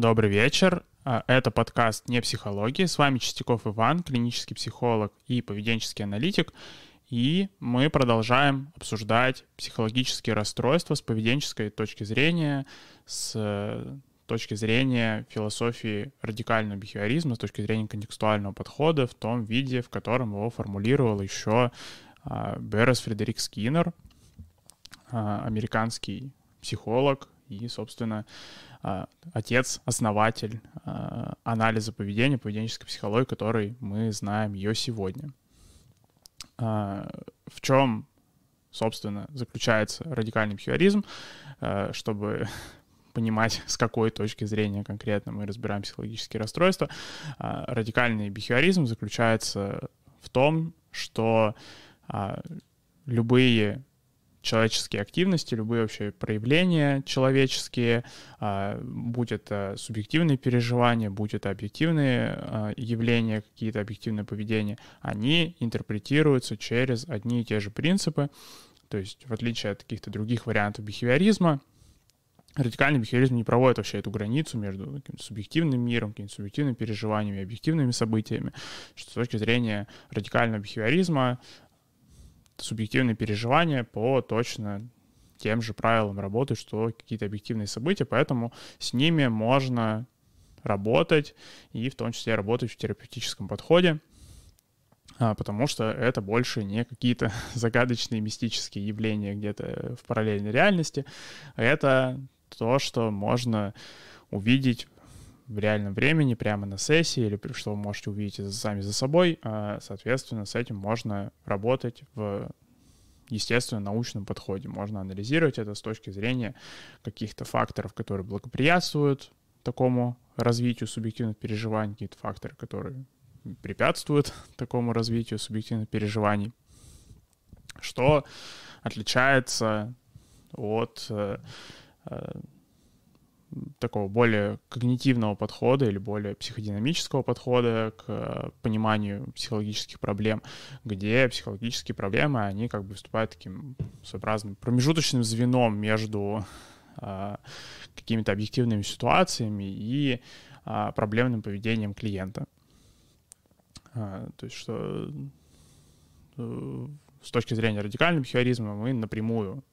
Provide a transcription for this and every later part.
Добрый вечер. А, это подкаст «Не психология». С вами Чистяков Иван, клинический психолог и поведенческий аналитик. И мы продолжаем обсуждать психологические расстройства с поведенческой точки зрения, с э, точки зрения философии радикального бихевиоризма, с точки зрения контекстуального подхода в том виде, в котором его формулировал еще а, Беррес Фредерик Скиннер, а, американский психолог и, собственно, отец, основатель а, анализа поведения, поведенческой психологии, который мы знаем ее сегодня. А, в чем, собственно, заключается радикальный бихевиоризм, чтобы понимать, с какой точки зрения конкретно мы разбираем психологические расстройства. Радикальный бихевиоризм заключается в том, что любые человеческие активности, любые вообще проявления человеческие, а, будь это субъективные переживания, будь это объективные а, явления, какие-то объективные поведения, они интерпретируются через одни и те же принципы. То есть, в отличие от каких-то других вариантов бихевиоризма, радикальный бихевиоризм не проводит вообще эту границу между субъективным миром, какими-то субъективными переживаниями объективными событиями, что с точки зрения радикального бихевиоризма субъективные переживания по точно тем же правилам работы, что какие-то объективные события, поэтому с ними можно работать и в том числе работать в терапевтическом подходе, а, потому что это больше не какие-то загадочные мистические явления где-то в параллельной реальности, это то, что можно увидеть в реальном времени, прямо на сессии, или что вы можете увидеть сами за собой. А, соответственно, с этим можно работать в естественно, научном подходе. Можно анализировать это с точки зрения каких-то факторов, которые благоприятствуют такому развитию субъективных переживаний, какие-то факторы, которые препятствуют такому развитию субъективных переживаний. Что отличается от э, э, такого более когнитивного подхода или более психодинамического подхода к э, пониманию психологических проблем, где психологические проблемы, они как бы выступают таким своеобразным промежуточным звеном между а, какими-то объективными ситуациями и а, проблемным поведением клиента. А, то есть что э, с точки зрения радикального бихевиоризма мы напрямую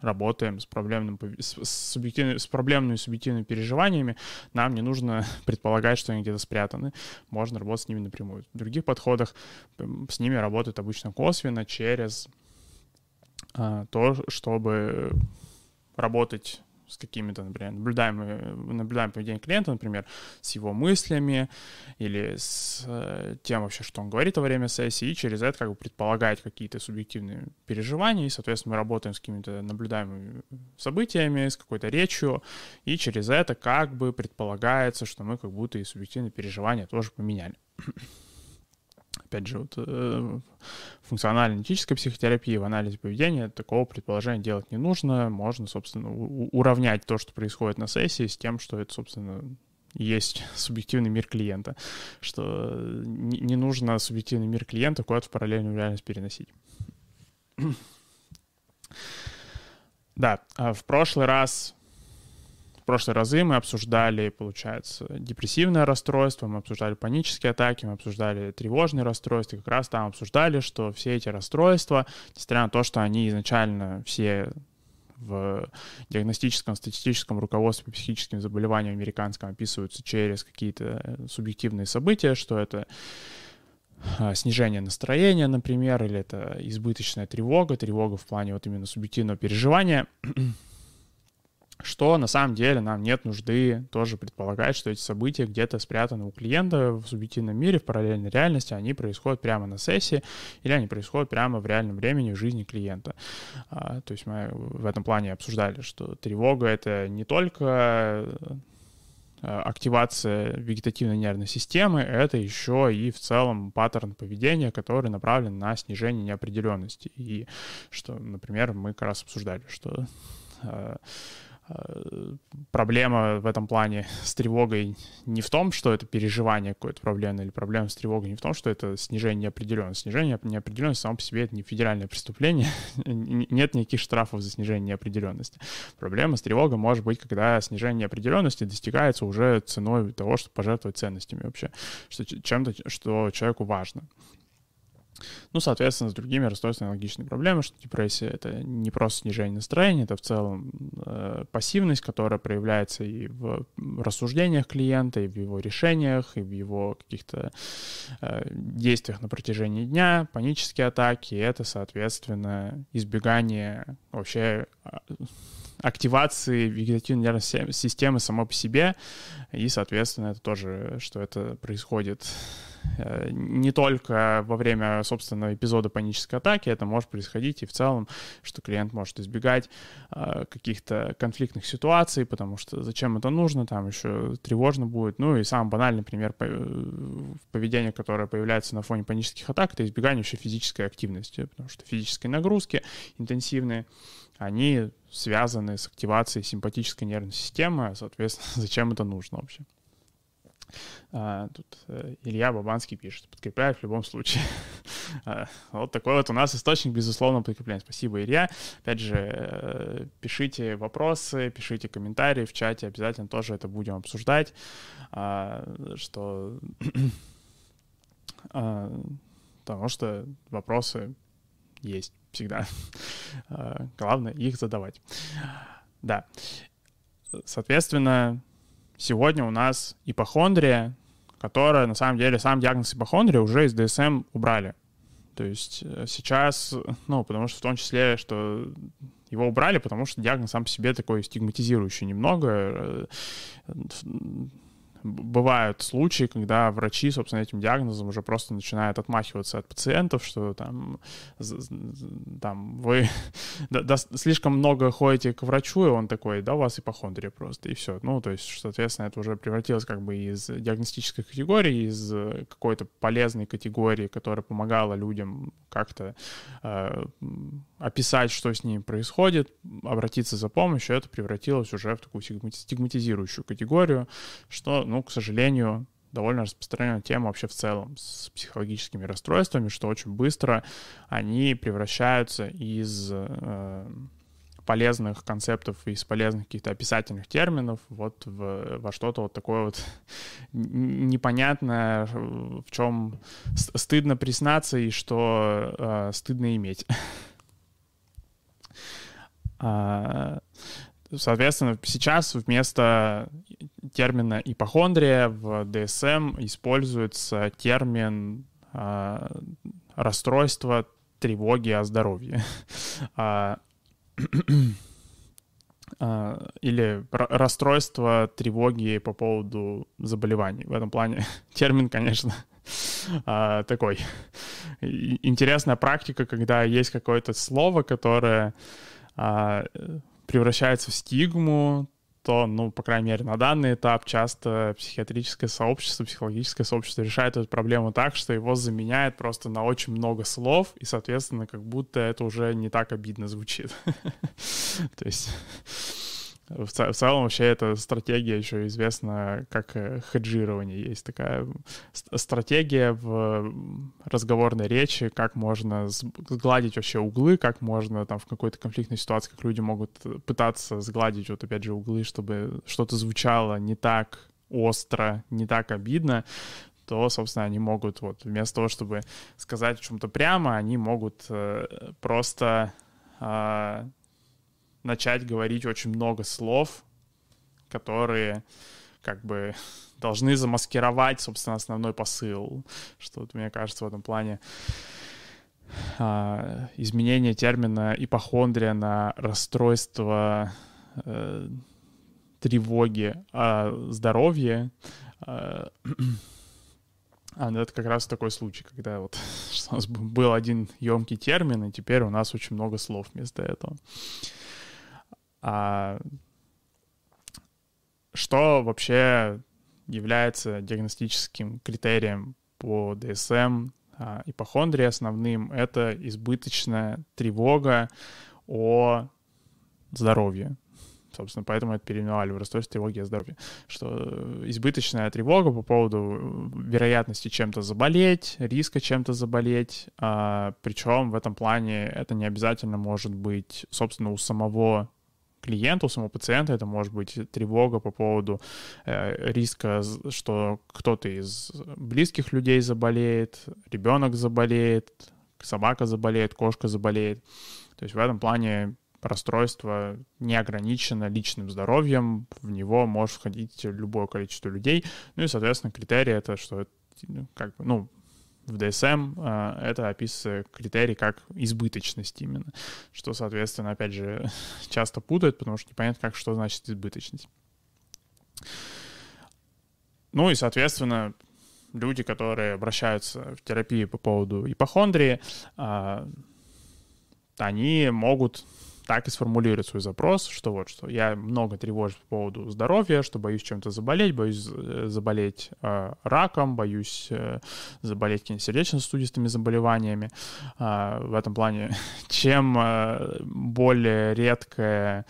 работаем с, проблемным, с, с, с проблемными субъективными переживаниями, нам не нужно предполагать, что они где-то спрятаны. Можно работать с ними напрямую. В других подходах с ними работают обычно косвенно через а, то, чтобы работать с какими-то, например, наблюдаем, наблюдаем поведение клиента, например, с его мыслями или с э, тем вообще, что он говорит во время сессии, и через это как бы предполагать какие-то субъективные переживания, и, соответственно, мы работаем с какими-то наблюдаемыми событиями, с какой-то речью, и через это как бы предполагается, что мы как будто и субъективные переживания тоже поменяли опять же, вот, э, функционально-аналитической психотерапии, в анализе поведения такого предположения делать не нужно. Можно, собственно, уравнять то, что происходит на сессии, с тем, что это, собственно, есть субъективный мир клиента, что не, не нужно субъективный мир клиента куда-то в параллельную реальность переносить. Да, а в прошлый раз в прошлые разы мы обсуждали, получается, депрессивное расстройство, мы обсуждали панические атаки, мы обсуждали тревожные расстройства, как раз там обсуждали, что все эти расстройства, несмотря на то, что они изначально все в диагностическом статистическом руководстве по психическим заболеваниям американском описываются через какие-то субъективные события, что это а, снижение настроения, например, или это избыточная тревога, тревога в плане вот именно субъективного переживания что на самом деле нам нет нужды тоже предполагать, что эти события где-то спрятаны у клиента в субъективном мире, в параллельной реальности, они происходят прямо на сессии или они происходят прямо в реальном времени в жизни клиента. А, то есть мы в этом плане обсуждали, что тревога — это не только э, активация вегетативной нервной системы, это еще и в целом паттерн поведения, который направлен на снижение неопределенности. И что, например, мы как раз обсуждали, что Э, проблема в этом плане с тревогой не в том, что это переживание какой-то проблемы, или проблема с тревогой не в том, что это снижение неопределенности. Снижение неопределенности само по себе это не федеральное преступление, нет никаких штрафов за снижение неопределенности. Проблема с тревогой может быть, когда снижение неопределенности достигается уже ценой того, чтобы пожертвовать ценностями вообще, что чем-то, что человеку важно. Ну, соответственно, с другими расстройствами аналогичные проблемы, что депрессия — это не просто снижение настроения, это в целом э, пассивность, которая проявляется и в рассуждениях клиента, и в его решениях, и в его каких-то э, действиях на протяжении дня, панические атаки, и это, соответственно, избегание вообще а, активации вегетативной нервной системы само по себе, и, соответственно, это тоже, что это происходит не только во время, собственно, эпизода панической атаки, это может происходить и в целом, что клиент может избегать э, каких-то конфликтных ситуаций, потому что зачем это нужно, там еще тревожно будет. Ну и самый банальный пример э, поведения, которое появляется на фоне панических атак, это избегание еще физической активности, потому что физические нагрузки интенсивные, они связаны с активацией симпатической нервной системы, соответственно, зачем это нужно вообще. А, тут э, Илья Бабанский пишет, подкрепляю в любом случае. а, вот такой вот у нас источник, безусловно, подкрепления. Спасибо, Илья. Опять же, э, пишите вопросы, пишите комментарии в чате, обязательно тоже это будем обсуждать, а, что... а, потому что вопросы есть всегда. главное их задавать. Да. Соответственно, сегодня у нас ипохондрия, которая, на самом деле, сам диагноз ипохондрия уже из ДСМ убрали. То есть э, сейчас, ну, потому что в том числе, что его убрали, потому что диагноз сам по себе такой стигматизирующий немного э, бывают случаи, когда врачи, собственно, этим диагнозом уже просто начинают отмахиваться от пациентов, что там, там вы слишком много ходите к врачу, и он такой, да, у вас ипохондрия просто, и все. Ну, то есть, соответственно, это уже превратилось как бы из диагностической категории, из какой-то полезной категории, которая помогала людям как-то э, описать, что с ними происходит, обратиться за помощью, это превратилось уже в такую стигматизирующую категорию, что, ну, к сожалению, довольно распространенная тема вообще в целом с психологическими расстройствами, что очень быстро они превращаются из э, полезных концептов, из полезных каких-то описательных терминов вот в, во что-то вот такое вот непонятное, в чем стыдно признаться и что э, стыдно иметь. А, Соответственно, сейчас вместо термина ипохондрия в ДСМ используется термин э, расстройство тревоги о здоровье. А, а, или расстройство тревоги по поводу заболеваний. В этом плане термин, конечно, такой. Интересная практика, когда есть какое-то слово, которое превращается в стигму, то, ну, по крайней мере, на данный этап часто психиатрическое сообщество, психологическое сообщество решает эту проблему так, что его заменяет просто на очень много слов, и, соответственно, как будто это уже не так обидно звучит. То есть в, в целом вообще эта стратегия еще известна как э, хеджирование. Есть такая стратегия в разговорной речи, как можно сгладить вообще углы, как можно там в какой-то конфликтной ситуации, как люди могут пытаться сгладить вот опять же углы, чтобы что-то звучало не так остро, не так обидно, то, собственно, они могут вот вместо того, чтобы сказать о чем-то прямо, они могут э, просто э, начать говорить очень много слов, которые как бы должны замаскировать, собственно, основной посыл. Что вот, мне кажется, в этом плане а, изменение термина ипохондрия на расстройство э, тревоги о здоровье э, а, ну это как раз такой случай, когда вот у нас был один емкий термин, и теперь у нас очень много слов вместо этого. А что вообще является диагностическим критерием по ДСМ а, ипохондрии основным? Это избыточная тревога о здоровье. Собственно, поэтому это переименовали в расстройство тревоги о здоровье. Что избыточная тревога по поводу вероятности чем-то заболеть, риска чем-то заболеть. А, причем в этом плане это не обязательно может быть, собственно, у самого клиента, у самого пациента, это может быть тревога по поводу э, риска, что кто-то из близких людей заболеет, ребенок заболеет, собака заболеет, кошка заболеет. То есть в этом плане расстройство не ограничено личным здоровьем, в него может входить любое количество людей. Ну и, соответственно, критерий это, что ну, как бы, ну, в DSM э, это описывается критерий как избыточность именно, что, соответственно, опять же, часто путают, потому что непонятно, как, что значит избыточность. Ну и, соответственно, люди, которые обращаются в терапию по поводу ипохондрии, э, они могут так и сформулировать свой запрос, что вот что я много тревожусь по поводу здоровья, что боюсь чем-то заболеть, боюсь э, заболеть э, раком, боюсь э, заболеть какими-то сердечно-сосудистыми заболеваниями. Э, в этом плане, чем э, более редкая а,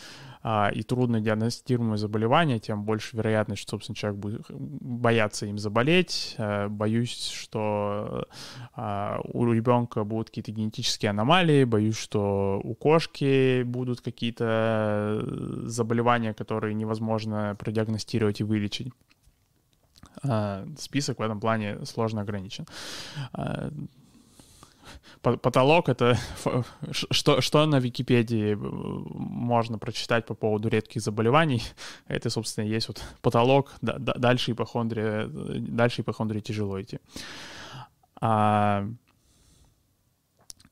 и трудно диагностируемые заболевания, тем больше вероятность, что, собственно, человек будет бояться им заболеть. А, боюсь, что а, у ребенка будут какие-то генетические аномалии, боюсь, что у кошки будут какие-то заболевания, которые невозможно продиагностировать и вылечить список в этом плане сложно ограничен потолок — это что, что на Википедии можно прочитать по поводу редких заболеваний. Это, собственно, есть вот потолок. Дальше ипохондрия, дальше ипохондрии тяжело идти. А,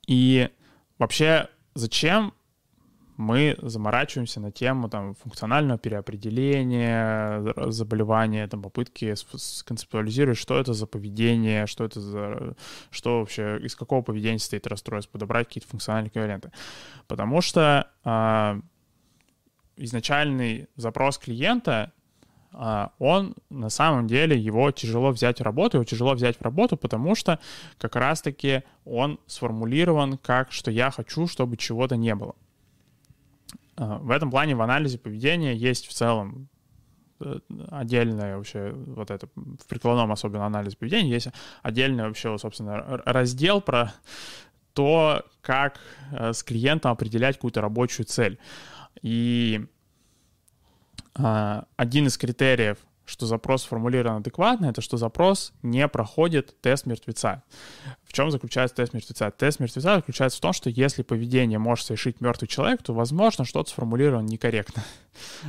и вообще, зачем мы заморачиваемся на тему там, функционального переопределения, заболевания, там, попытки сконцептуализировать, что это за поведение, что это за... что вообще, из какого поведения состоит расстройство, подобрать какие-то функциональные эквиваленты. Потому что а, изначальный запрос клиента а, он на самом деле его тяжело взять в работу, его тяжело взять в работу, потому что как раз-таки он сформулирован как, что я хочу, чтобы чего-то не было. А, в этом плане в анализе поведения есть в целом э, отдельное вообще вот это в прикладном особенно анализе поведения есть отдельный вообще собственно раздел про то, как э, с клиентом определять какую-то рабочую цель. И один из критериев что запрос сформулирован адекватно, это что запрос не проходит тест мертвеца. В чем заключается тест мертвеца? Тест мертвеца заключается в том, что если поведение может совершить мертвый человек, то, возможно, что-то сформулировано некорректно.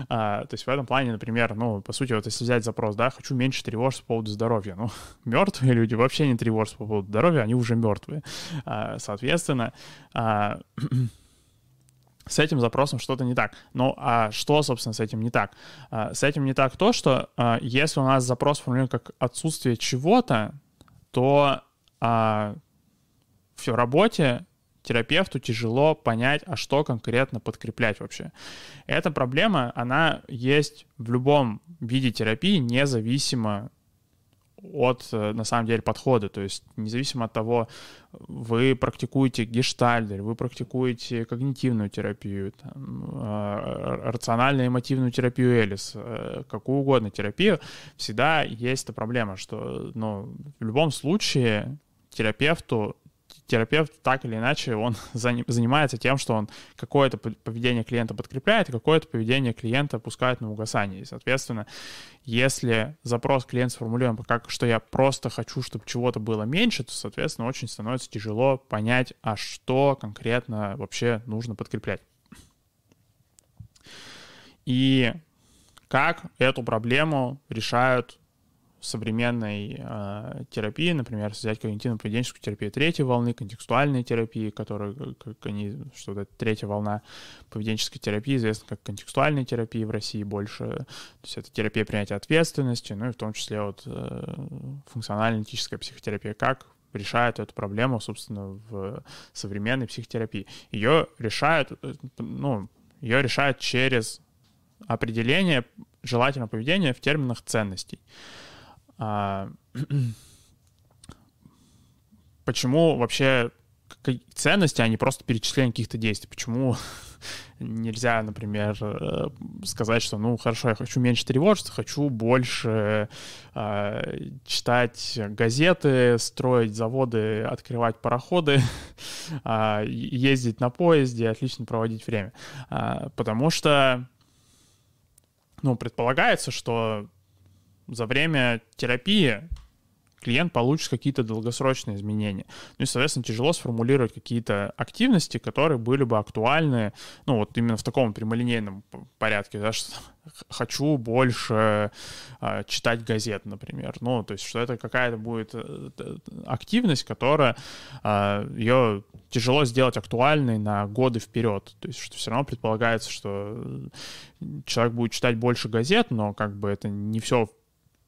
А, то есть в этом плане, например, ну, по сути, вот если взять запрос, да, хочу меньше тревожиться по поводу здоровья. Ну, мертвые люди вообще не тревожатся по поводу здоровья, они уже мертвые. А, соответственно, а, с этим запросом что-то не так. Ну, а что, собственно, с этим не так? А, с этим не так то, что а, если у нас запрос формулируем как отсутствие чего-то, то а, в работе терапевту тяжело понять, а что конкретно подкреплять вообще. Эта проблема, она есть в любом виде терапии, независимо от, э, на самом деле, подхода. То есть независимо от того, вы практикуете гештальдер, вы практикуете когнитивную терапию, там, э, рационально-эмотивную терапию Элис, э, какую угодно терапию, всегда есть эта проблема, что ну, в любом случае терапевту терапевт так или иначе, он занимается тем, что он какое-то поведение клиента подкрепляет, какое-то поведение клиента пускает на угасание. И, соответственно, если запрос клиента сформулируем как, что я просто хочу, чтобы чего-то было меньше, то, соответственно, очень становится тяжело понять, а что конкретно вообще нужно подкреплять. И как эту проблему решают современной э, терапии, например, взять когнитивно-поведенческую терапию третьей волны, контекстуальной терапии, которая, как они, что это третья волна поведенческой терапии, известна как контекстуальной терапии в России больше, то есть это терапия принятия ответственности, ну и в том числе вот э, функционально-этическая психотерапия, как решает эту проблему, собственно, в современной психотерапии. Ее решают, э, ну, ее решают через определение желательного поведения в терминах ценностей. А, почему вообще ценности, а не просто перечисление каких-то действий. Почему нельзя, например, э, сказать, что, ну, хорошо, я хочу меньше тревожиться, хочу больше э, читать газеты, строить заводы, открывать пароходы, э, ездить на поезде, отлично проводить время. Э, потому что, ну, предполагается, что за время терапии клиент получит какие-то долгосрочные изменения. Ну и, соответственно, тяжело сформулировать какие-то активности, которые были бы актуальны, ну вот именно в таком прямолинейном порядке, да, что хочу больше э, читать газет, например. Ну, то есть, что это какая-то будет э, активность, которая э, а, ее тяжело сделать актуальной на годы вперед. То есть, что все равно предполагается, что человек будет читать больше газет, но как бы это не все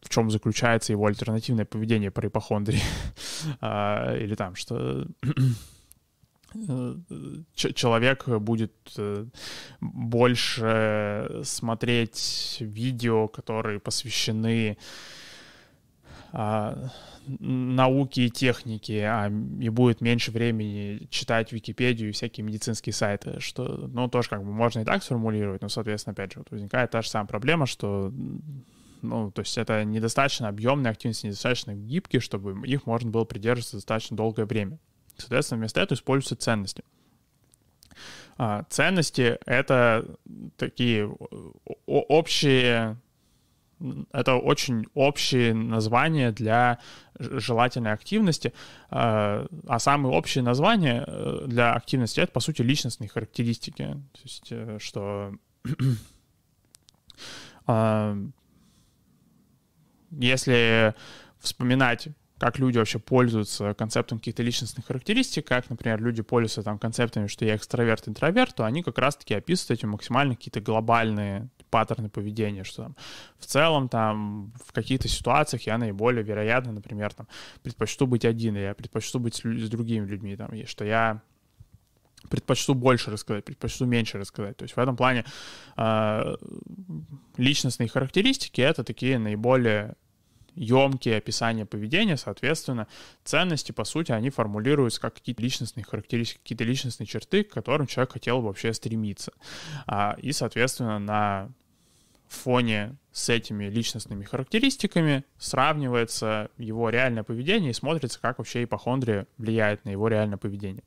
в чем заключается его альтернативное поведение при ипохондрии. а, или там, что человек будет э, больше смотреть видео, которые посвящены а, науке и технике, а и будет меньше времени читать Википедию и всякие медицинские сайты, что, ну, тоже как бы можно и так сформулировать, но, соответственно, опять же, вот возникает та же самая проблема, что ну, то есть это недостаточно объемные активности, недостаточно гибкие, чтобы их можно было придерживаться достаточно долгое время. Соответственно, вместо этого используются ценности. А, ценности — это такие общие это очень общие названия для желательной активности, а, а самые общие названия э, для активности — это, по сути, личностные характеристики. То есть, э, что а, если вспоминать как люди вообще пользуются концептом каких-то личностных характеристик, как, например, люди пользуются там концептами, что я экстраверт, интроверт, то они как раз-таки описывают эти максимально какие-то глобальные паттерны поведения, что там в целом там в каких-то ситуациях я наиболее вероятно, например, там предпочту быть один, я предпочту быть с, с другими людьми, там, и что я предпочту больше рассказать, предпочту меньше рассказать. То есть в этом плане э, личностные характеристики — это такие наиболее емкие описания поведения, соответственно, ценности, по сути, они формулируются как какие-то личностные характеристики, какие-то личностные черты, к которым человек хотел бы вообще стремиться. А, и, соответственно, на фоне с этими личностными характеристиками сравнивается его реальное поведение и смотрится, как вообще ипохондрия влияет на его реальное поведение.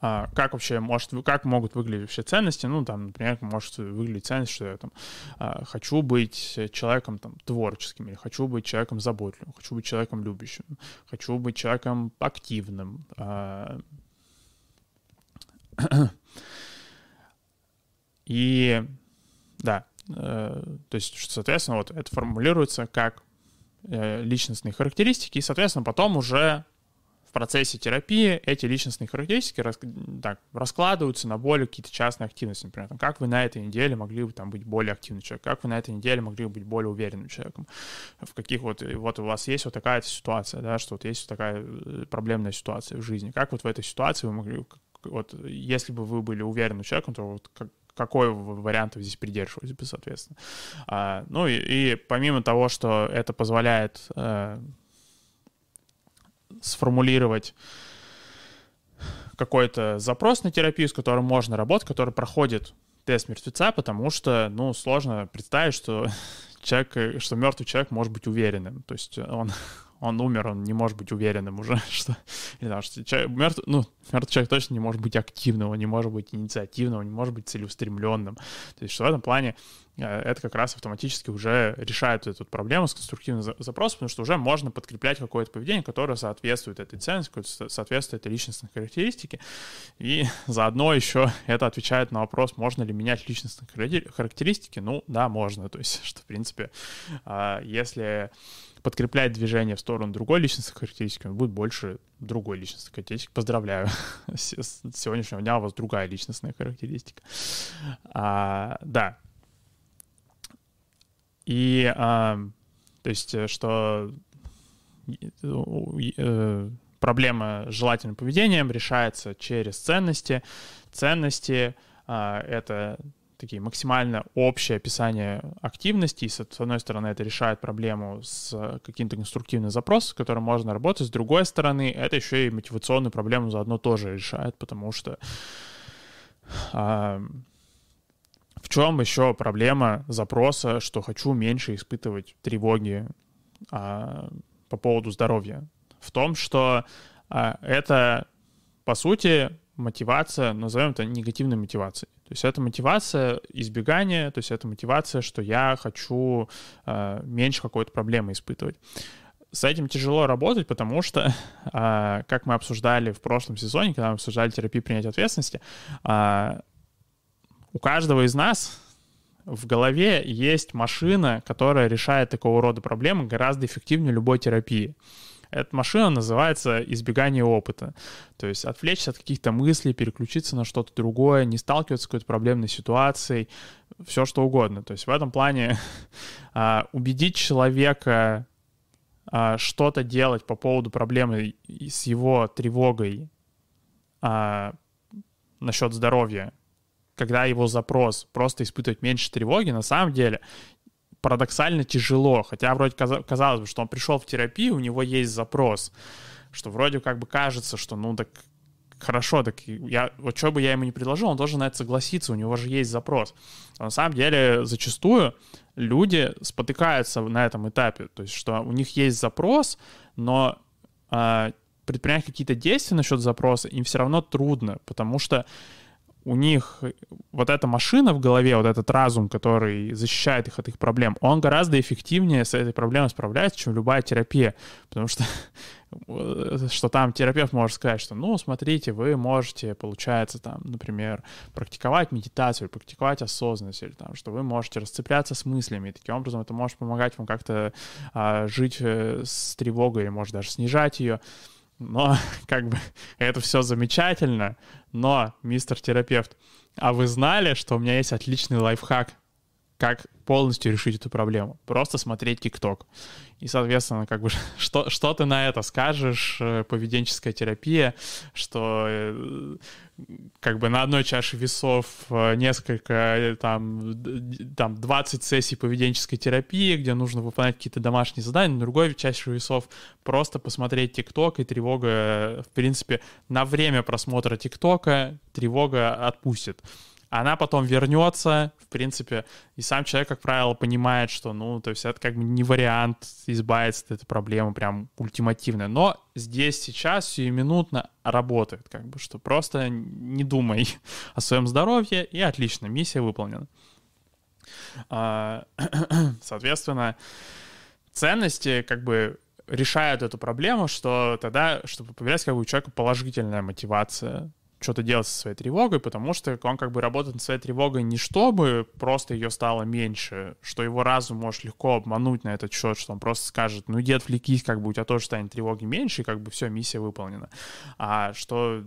А, как вообще может, как могут выглядеть вообще ценности, ну, там, например, может выглядеть ценность, что я там а, хочу быть человеком там творческим, или хочу быть человеком заботливым, хочу быть человеком любящим, хочу быть человеком активным, а. и да, э, то есть, соответственно, вот это формулируется как э, личностные характеристики, и, соответственно, потом уже в процессе терапии эти личностные характеристики рас, так, раскладываются на более какие-то частные активности. Например, там, как вы на этой неделе могли бы там, быть более активным человеком, как вы на этой неделе могли бы быть более уверенным человеком, в каких вот, вот у вас есть вот такая ситуация, да, что вот есть вот такая э, проблемная ситуация в жизни, как вот в этой ситуации вы могли, вот если бы вы были уверенным человеком, то вот как, какой вариант вы здесь придерживались бы, соответственно. А, ну и, и помимо того, что это позволяет э, сформулировать какой-то запрос на терапию, с которым можно работать, который проходит тест мертвеца, потому что, ну, сложно представить, что человек, что мертвый человек может быть уверенным. То есть он, он умер, он не может быть уверенным уже, что, не что человек, мертв, ну, мертвый человек точно не может быть активным, он не может быть инициативным, он не может быть целеустремленным. То есть что в этом плане Э, это как раз автоматически уже решает эту проблему с конструктивным запросом, потому что уже можно подкреплять какое-то поведение, которое соответствует этой ценности, соответствует этой личностной характеристике, и заодно еще это отвечает на вопрос, можно ли менять личностные характеристики. Ну, да, можно, то есть, что, в принципе, а, если подкреплять движение в сторону другой личностной характеристики, он будет больше другой личностной характеристики. Поздравляю. С сегодняшнего дня у вас другая личностная характеристика. А, да, и, а, то есть, э, что э, проблема с желательным поведением решается через ценности. Ценности а, — это такие максимально общее описание активности. С одной стороны, это решает проблему с каким-то конструктивным запросом, с которым можно работать. С другой стороны, это еще и мотивационную проблему заодно тоже решает, потому что а, чем еще проблема запроса, что хочу меньше испытывать тревоги а, по поводу здоровья? В том, что а, это, по сути, мотивация, назовем это негативной мотивацией. То есть это мотивация избегания, то есть это мотивация, что я хочу э, меньше какой-то проблемы испытывать. С этим тяжело работать, потому что, э, как мы обсуждали в прошлом сезоне, когда мы обсуждали терапию принятия ответственности, э, у каждого из нас в голове есть машина, которая решает такого рода проблемы гораздо эффективнее любой терапии. Эта машина называется избегание опыта. То есть отвлечься от каких-то мыслей, переключиться на что-то другое, не сталкиваться с какой-то проблемной ситуацией, все что угодно. То есть в этом плане а, убедить человека а, что-то делать по поводу проблемы с его тревогой а, насчет здоровья, когда его запрос просто испытывать меньше тревоги, на самом деле парадоксально тяжело, хотя вроде казалось бы, что он пришел в терапию, у него есть запрос, что вроде как бы кажется, что ну так хорошо, так я, вот что бы я ему не предложил, он должен на это согласиться, у него же есть запрос. Но на самом деле зачастую люди спотыкаются на этом этапе, то есть что у них есть запрос, но э, предпринять какие-то действия насчет запроса им все равно трудно, потому что у них вот эта машина в голове, вот этот разум, который защищает их от их проблем, он гораздо эффективнее с этой проблемой справляется, чем любая терапия. Потому что, что там терапевт может сказать, что, ну, смотрите, вы можете, получается, там, например, практиковать медитацию, практиковать осознанность, или там, что вы можете расцепляться с мыслями, и таким образом это может помогать вам как-то а, жить э, с тревогой, или может даже снижать ее но как бы это все замечательно, но, мистер терапевт, а вы знали, что у меня есть отличный лайфхак, как полностью решить эту проблему? Просто смотреть ТикТок. И, соответственно, как бы, что, что ты на это скажешь, э, поведенческая терапия, что э, как бы на одной чаше весов э, несколько, там, там 20 сессий поведенческой терапии, где нужно выполнять какие-то домашние задания, на другой чаше весов просто посмотреть ТикТок, и тревога, в принципе, на время просмотра ТикТока тревога отпустит она потом вернется, в принципе, и сам человек, как правило, понимает, что, ну, то есть это как бы не вариант избавиться от этой проблемы прям ультимативно, но здесь сейчас сиюминутно работает, как бы, что просто не думай о своем здоровье, и отлично, миссия выполнена. А, соответственно, ценности как бы решают эту проблему, что тогда, чтобы появлялась как бы у человека положительная мотивация что-то делать со своей тревогой, потому что он как бы работает над своей тревогой не чтобы просто ее стало меньше, что его разум может легко обмануть на этот счет, что он просто скажет, ну иди отвлекись, как бы у тебя тоже станет тревоги меньше, и как бы все, миссия выполнена. А что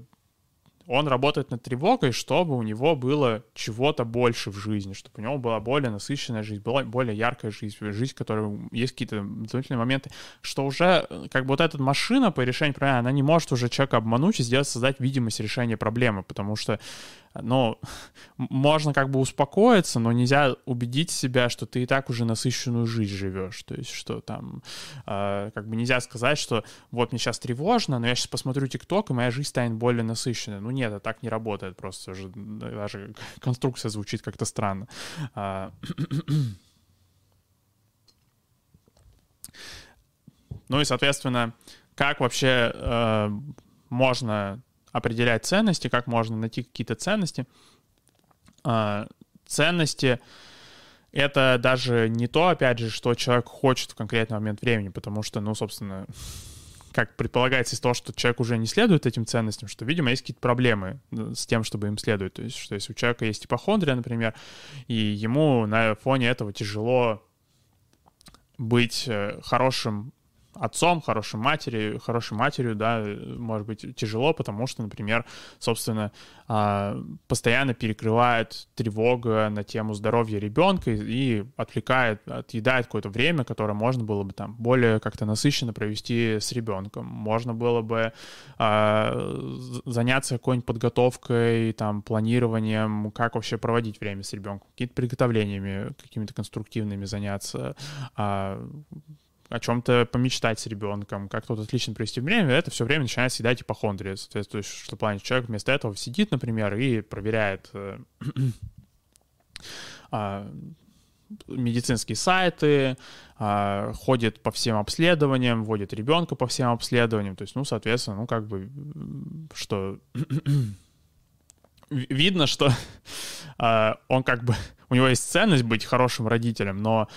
он работает над тревогой, чтобы у него было чего-то больше в жизни, чтобы у него была более насыщенная жизнь, была более яркая жизнь, жизнь, в которой есть какие-то дополнительные моменты, что уже как бы вот эта машина по решению проблемы, она не может уже человека обмануть и сделать, создать видимость решения проблемы, потому что ну, можно как бы успокоиться, но нельзя убедить себя, что ты и так уже насыщенную жизнь живешь. То есть, что там, э, как бы нельзя сказать, что вот мне сейчас тревожно, но я сейчас посмотрю ТикТок, и моя жизнь станет более насыщенной. Ну нет, это так не работает просто. Уже даже конструкция звучит как-то странно. А, ну и, соответственно, как вообще э, можно определять ценности, как можно найти какие-то ценности. А, ценности — это даже не то, опять же, что человек хочет в конкретный момент времени, потому что, ну, собственно, как предполагается из того, что человек уже не следует этим ценностям, что, видимо, есть какие-то проблемы э, с тем, чтобы им следовать. То есть, что если у человека есть ипохондрия, например, и ему на фоне этого тяжело быть э, хорошим отцом, хорошей матерью, хорошей матерью, да, может быть тяжело, потому что, например, собственно, а, постоянно перекрывает тревога на тему здоровья ребенка и отвлекает, отъедает какое-то время, которое можно было бы там более как-то насыщенно провести с ребенком. Можно было бы а, заняться какой-нибудь подготовкой, там, планированием, как вообще проводить время с ребенком, какими-то приготовлениями, какими-то конструктивными заняться, а, о чем-то помечтать с ребенком, как тут отлично провести время, это все время начинает съедать ипохондрия. Соответственно, что в плане человек вместо этого сидит, например, и проверяет э, а, медицинские сайты, а, ходит по всем обследованиям, вводит ребенка по всем обследованиям. То есть, ну, соответственно, ну, как бы, что видно, что э, он как бы, у него есть ценность быть хорошим родителем, но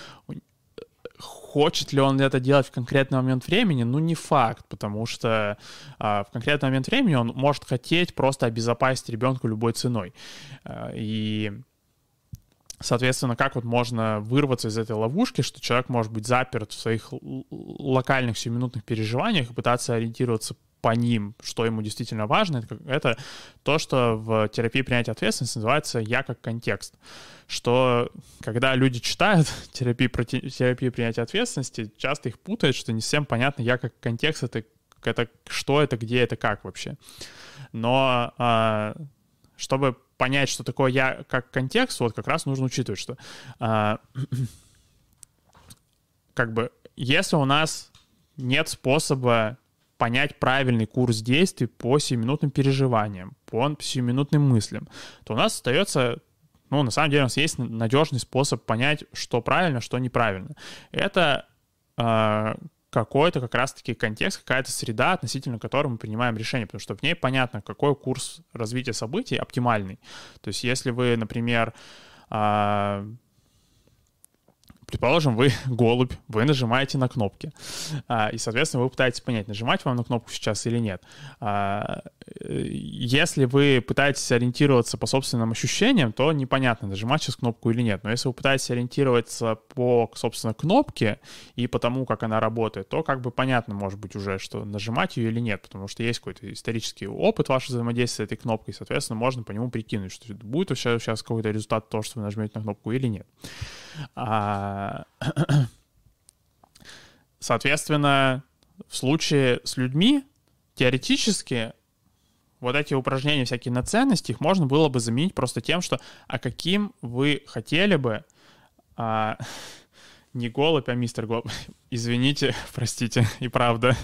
Хочет ли он это делать в конкретный момент времени? Ну, не факт, потому что а, в конкретный момент времени он может хотеть просто обезопасить ребенка любой ценой. А, и Соответственно, как вот можно вырваться из этой ловушки, что человек может быть заперт в своих локальных сиюминутных переживаниях и пытаться ориентироваться по ним, что ему действительно важно, это, это то, что в терапии принятия ответственности называется «я как контекст». Что когда люди читают терапию, терапию принятия ответственности, часто их путают, что не всем понятно «я как контекст» — это, это что это, где это, как вообще. Но а, чтобы понять, что такое «я как контекст», вот как раз нужно учитывать, что а, как бы если у нас нет способа понять правильный курс действий по сиюминутным переживаниям, по сиюминутным мыслям, то у нас остается ну, на самом деле у нас есть надежный способ понять, что правильно, что неправильно. Это э, какой-то как раз-таки контекст, какая-то среда, относительно которой мы принимаем решение, потому что в ней понятно, какой курс развития событий оптимальный. То есть если вы, например, э, Предположим, вы голубь, вы нажимаете на кнопки, а, и, соответственно, вы пытаетесь понять, нажимать вам на кнопку сейчас или нет. А, если вы пытаетесь ориентироваться по собственным ощущениям, то непонятно, нажимать сейчас кнопку или нет. Но если вы пытаетесь ориентироваться по, собственно, кнопке и по тому, как она работает, то как бы понятно, может быть, уже, что нажимать ее или нет, потому что есть какой-то исторический опыт вашего взаимодействия с этой кнопкой, соответственно, можно по нему прикинуть, что будет вообще сейчас какой-то результат того, что вы нажмете на кнопку или нет. А, соответственно, в случае с людьми теоретически вот эти упражнения всякие на ценности, их можно было бы заменить просто тем, что а каким вы хотели бы а, не голубь, а мистер голубь. Извините, простите, и правда,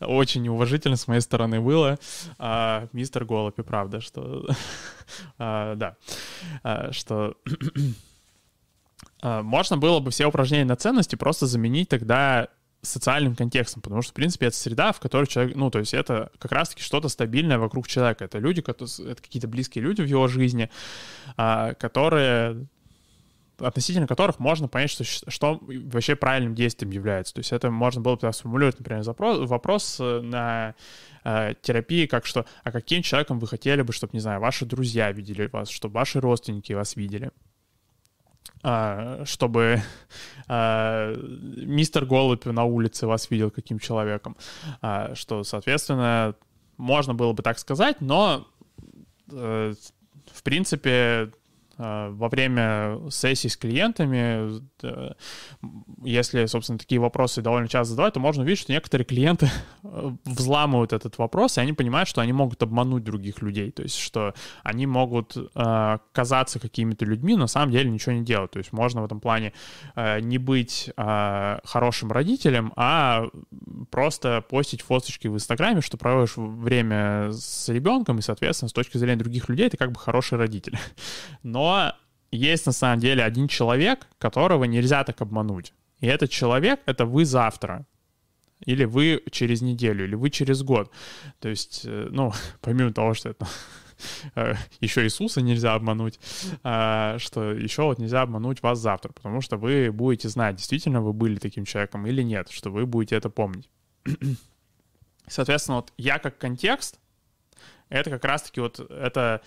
очень неуважительно с моей стороны было. А, мистер голубь, и правда, что... а, да, а, что... А, можно было бы все упражнения на ценности просто заменить тогда социальным контекстом, потому что, в принципе, это среда, в которой человек, ну, то есть это как раз-таки что-то стабильное вокруг человека. Это люди, это какие-то близкие люди в его жизни, а, которые относительно которых можно понять, что, что вообще правильным действием является. То есть это можно было бы сформулировать, например, запрос, вопрос э, на э, терапии, как что, а каким человеком вы хотели бы, чтобы, не знаю, ваши друзья видели вас, чтобы ваши родственники вас видели. А, чтобы а, мистер Голубь на улице вас видел каким человеком, а, что, соответственно, можно было бы так сказать, но э, в принципе во время сессий с клиентами, если, собственно, такие вопросы довольно часто задавать, то можно увидеть, что некоторые клиенты э, взламывают этот вопрос, и они понимают, что они могут обмануть других людей, то есть что они могут казаться какими-то людьми, но на самом деле ничего не делать. То есть можно в этом плане не быть хорошим родителем, а просто постить фоточки в Инстаграме, что проводишь время с ребенком, и, соответственно, с точки зрения других людей, ты как бы хороший родитель. Но есть на самом деле один человек, которого нельзя так обмануть. И этот человек — это вы завтра. Или вы через неделю, или вы через год. То есть, э, ну, помимо того, что это э, еще Иисуса нельзя обмануть, а, что еще вот нельзя обмануть вас завтра, потому что вы будете знать, действительно вы были таким человеком или нет, что вы будете это помнить. Соответственно, вот я как контекст, это как раз-таки вот это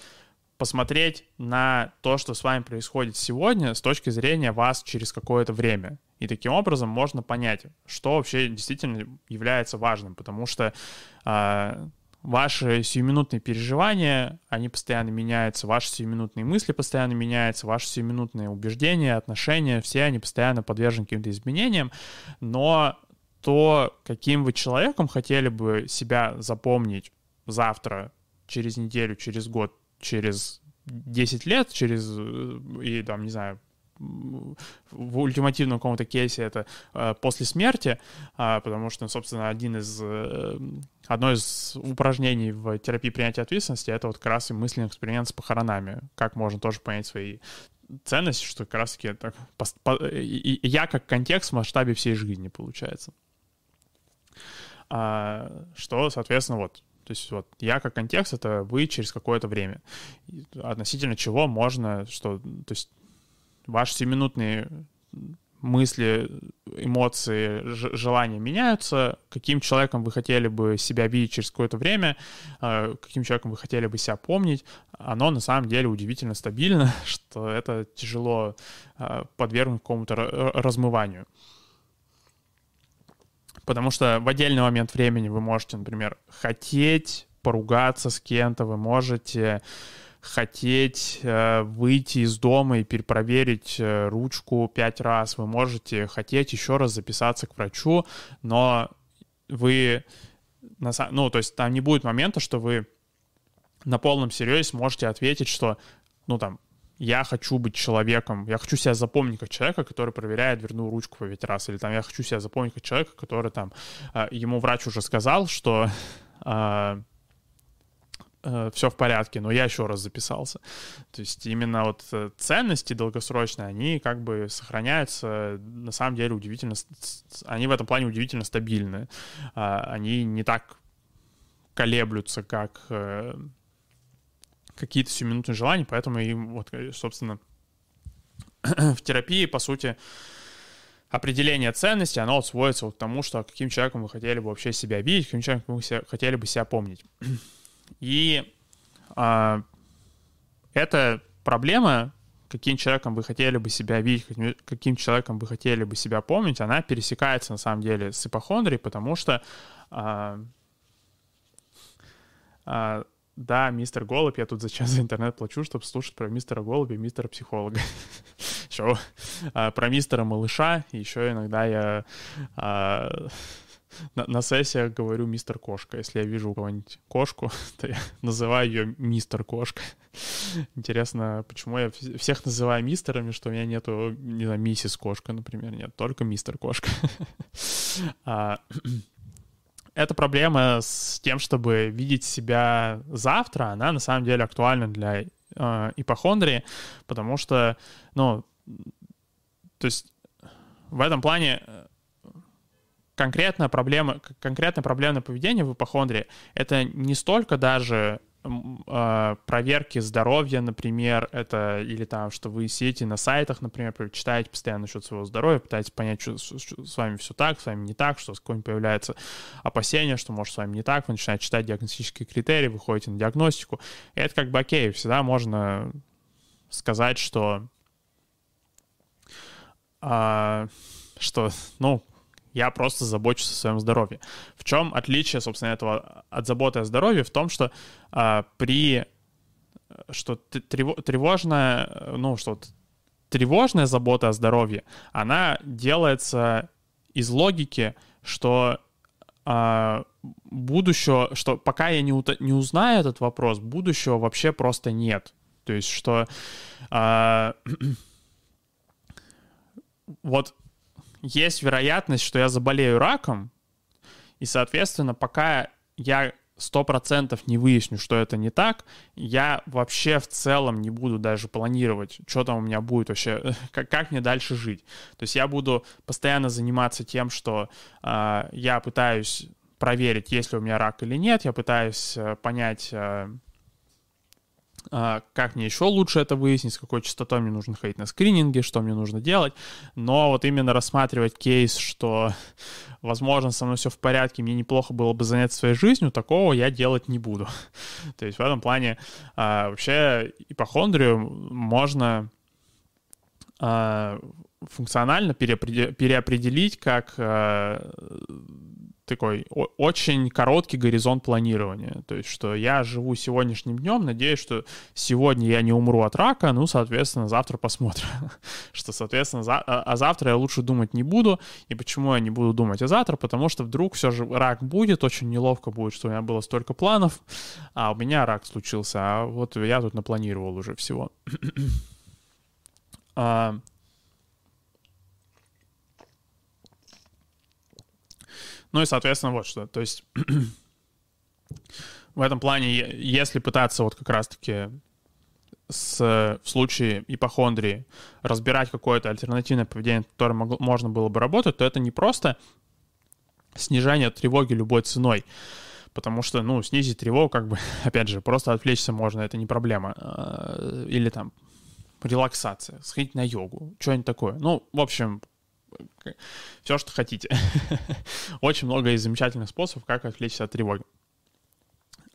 посмотреть на то, что с вами происходит сегодня с точки зрения вас через какое-то время. И таким образом можно понять, что вообще действительно является важным, потому что э, ваши сиюминутные переживания, они постоянно меняются, ваши сиюминутные мысли постоянно меняются, ваши сиюминутные убеждения, отношения, все они постоянно подвержены каким-то изменениям, но то, каким вы человеком хотели бы себя запомнить завтра, через неделю, через год, через 10 лет, через, э, и там, не знаю, в ультимативном каком-то кейсе это э, после смерти, э, потому что, собственно, один из, э, одно из упражнений в терапии принятия ответственности — это вот как раз и мысленный эксперимент с похоронами. Как можно тоже понять свои ценности, что как раз-таки так, по, по, и, и я как контекст в масштабе всей жизни получается. А, что, соответственно, вот то есть вот я как контекст — это вы через какое-то время. Относительно чего можно, что... То есть ваши семиминутные мысли, эмоции, желания меняются, каким человеком вы хотели бы себя видеть через какое-то время, а, каким человеком вы хотели бы себя помнить, оно на самом деле удивительно стабильно, что это тяжело а, подвергнуть какому-то размыванию. Потому что в отдельный момент времени вы можете, например, хотеть поругаться с кем-то, вы можете хотеть э, выйти из дома и перепроверить э, ручку пять раз, вы можете хотеть еще раз записаться к врачу, но вы, на, ну, то есть там не будет момента, что вы на полном серьезе можете ответить, что, ну, там, я хочу быть человеком, я хочу себя запомнить как человека, который проверяет дверную ручку по пять раз, или там я хочу себя запомнить как человека, который там, э, ему врач уже сказал, что э, э, все в порядке, но я еще раз записался. То есть именно вот э, ценности долгосрочные, они как бы сохраняются, на самом деле удивительно, они в этом плане удивительно стабильны. Э, они не так колеблются, как э, какие-то сиюминутные желания, поэтому и вот, э, собственно, в терапии, по сути, определение ценности, оно вот сводится вот к тому, что каким человеком вы хотели бы вообще себя видеть, каким человеком вы себя, хотели бы себя помнить. И а, эта проблема, каким человеком вы хотели бы себя видеть, каким, каким человеком вы хотели бы себя помнить, она пересекается на самом деле с ипохондрией, потому что а, а, да, мистер Голубь, я тут зачем за интернет плачу, чтобы слушать про мистера Голубя и мистера психолога. Еще а, про мистера малыша, еще иногда я а, на, на сессиях говорю мистер кошка. Если я вижу у кого-нибудь кошку, то я называю ее мистер кошка. Интересно, почему я всех называю мистерами, что у меня нету, не знаю, миссис кошка, например, нет, только мистер кошка. эта проблема с тем, чтобы видеть себя завтра, она на самом деле актуальна для э, ипохондрии, потому что, ну, то есть в этом плане э, конкретная проблема, конкретная проблемное поведение в ипохондрии — это не столько даже проверки здоровья, например, это или там, что вы сидите на сайтах, например, читаете постоянно насчет своего здоровья, пытаетесь понять, что, что с вами все так, с вами не так, что с какое-нибудь появляется опасение, что может с вами не так, вы начинаете читать диагностические критерии, выходите на диагностику, и это как бы окей, всегда можно сказать, что а, что, ну, я просто забочусь о своем здоровье. В чем отличие, собственно, этого от заботы о здоровье? В том, что а, при что тревожная, ну, что тревожная забота о здоровье, она делается из логики, что а, будущего, что пока я не, не узнаю этот вопрос, будущего вообще просто нет. То есть, что а, вот есть вероятность, что я заболею раком, и, соответственно, пока я сто процентов не выясню, что это не так, я вообще в целом не буду даже планировать, что там у меня будет вообще, как, как мне дальше жить. То есть я буду постоянно заниматься тем, что э, я пытаюсь проверить, есть ли у меня рак или нет, я пытаюсь э, понять, э, как мне еще лучше это выяснить, с какой частотой мне нужно ходить на скрининги, что мне нужно делать. Но вот именно рассматривать кейс, что возможно, со мной все в порядке, мне неплохо было бы заняться своей жизнью, такого я делать не буду. То есть в этом плане а, вообще ипохондрию можно а, функционально переопределить как а, такой очень короткий горизонт планирования. То есть, что я живу сегодняшним днем, надеюсь, что сегодня я не умру от рака, ну, соответственно, завтра посмотрим. что, соответственно, за... а, а завтра я лучше думать не буду. И почему я не буду думать о завтра? Потому что вдруг все же рак будет, очень неловко будет, что у меня было столько планов, а у меня рак случился, а вот я тут напланировал уже всего. а, Ну и, соответственно, вот что. То есть в этом плане, если пытаться вот как раз-таки с, в случае ипохондрии разбирать какое-то альтернативное поведение, которое могло, можно было бы работать, то это не просто снижение тревоги любой ценой, потому что, ну, снизить тревогу, как бы, опять же, просто отвлечься можно, это не проблема. А, или там релаксация, сходить на йогу, что-нибудь такое. Ну, в общем, все, что хотите. Очень много есть замечательных способов, как отвлечься от тревоги.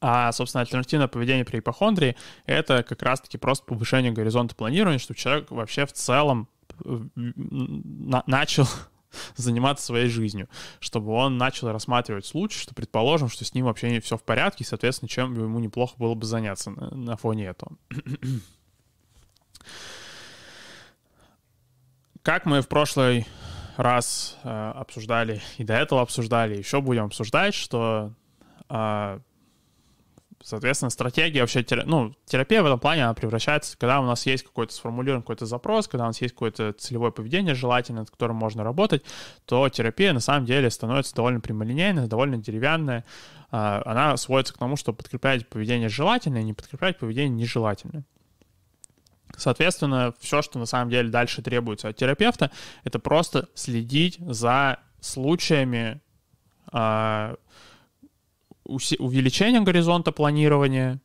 А, собственно, альтернативное поведение при ипохондрии — это как раз-таки просто повышение горизонта планирования, чтобы человек вообще в целом на начал заниматься своей жизнью, чтобы он начал рассматривать случай, что предположим, что с ним вообще не все в порядке, и, соответственно, чем ему неплохо было бы заняться на, на фоне этого. Как мы в прошлый раз э, обсуждали, и до этого обсуждали, еще будем обсуждать, что, э, соответственно, стратегия вообще, ну, терапия в этом плане, она превращается, когда у нас есть какой-то сформулирован какой-то запрос, когда у нас есть какое-то целевое поведение желательно, над которым можно работать, то терапия на самом деле становится довольно прямолинейной, довольно деревянная. Э, она сводится к тому, что подкреплять поведение желательное, не подкреплять поведение нежелательное. Соответственно, все, что на самом деле дальше требуется от терапевта, это просто следить за случаями э, увеличения горизонта планирования,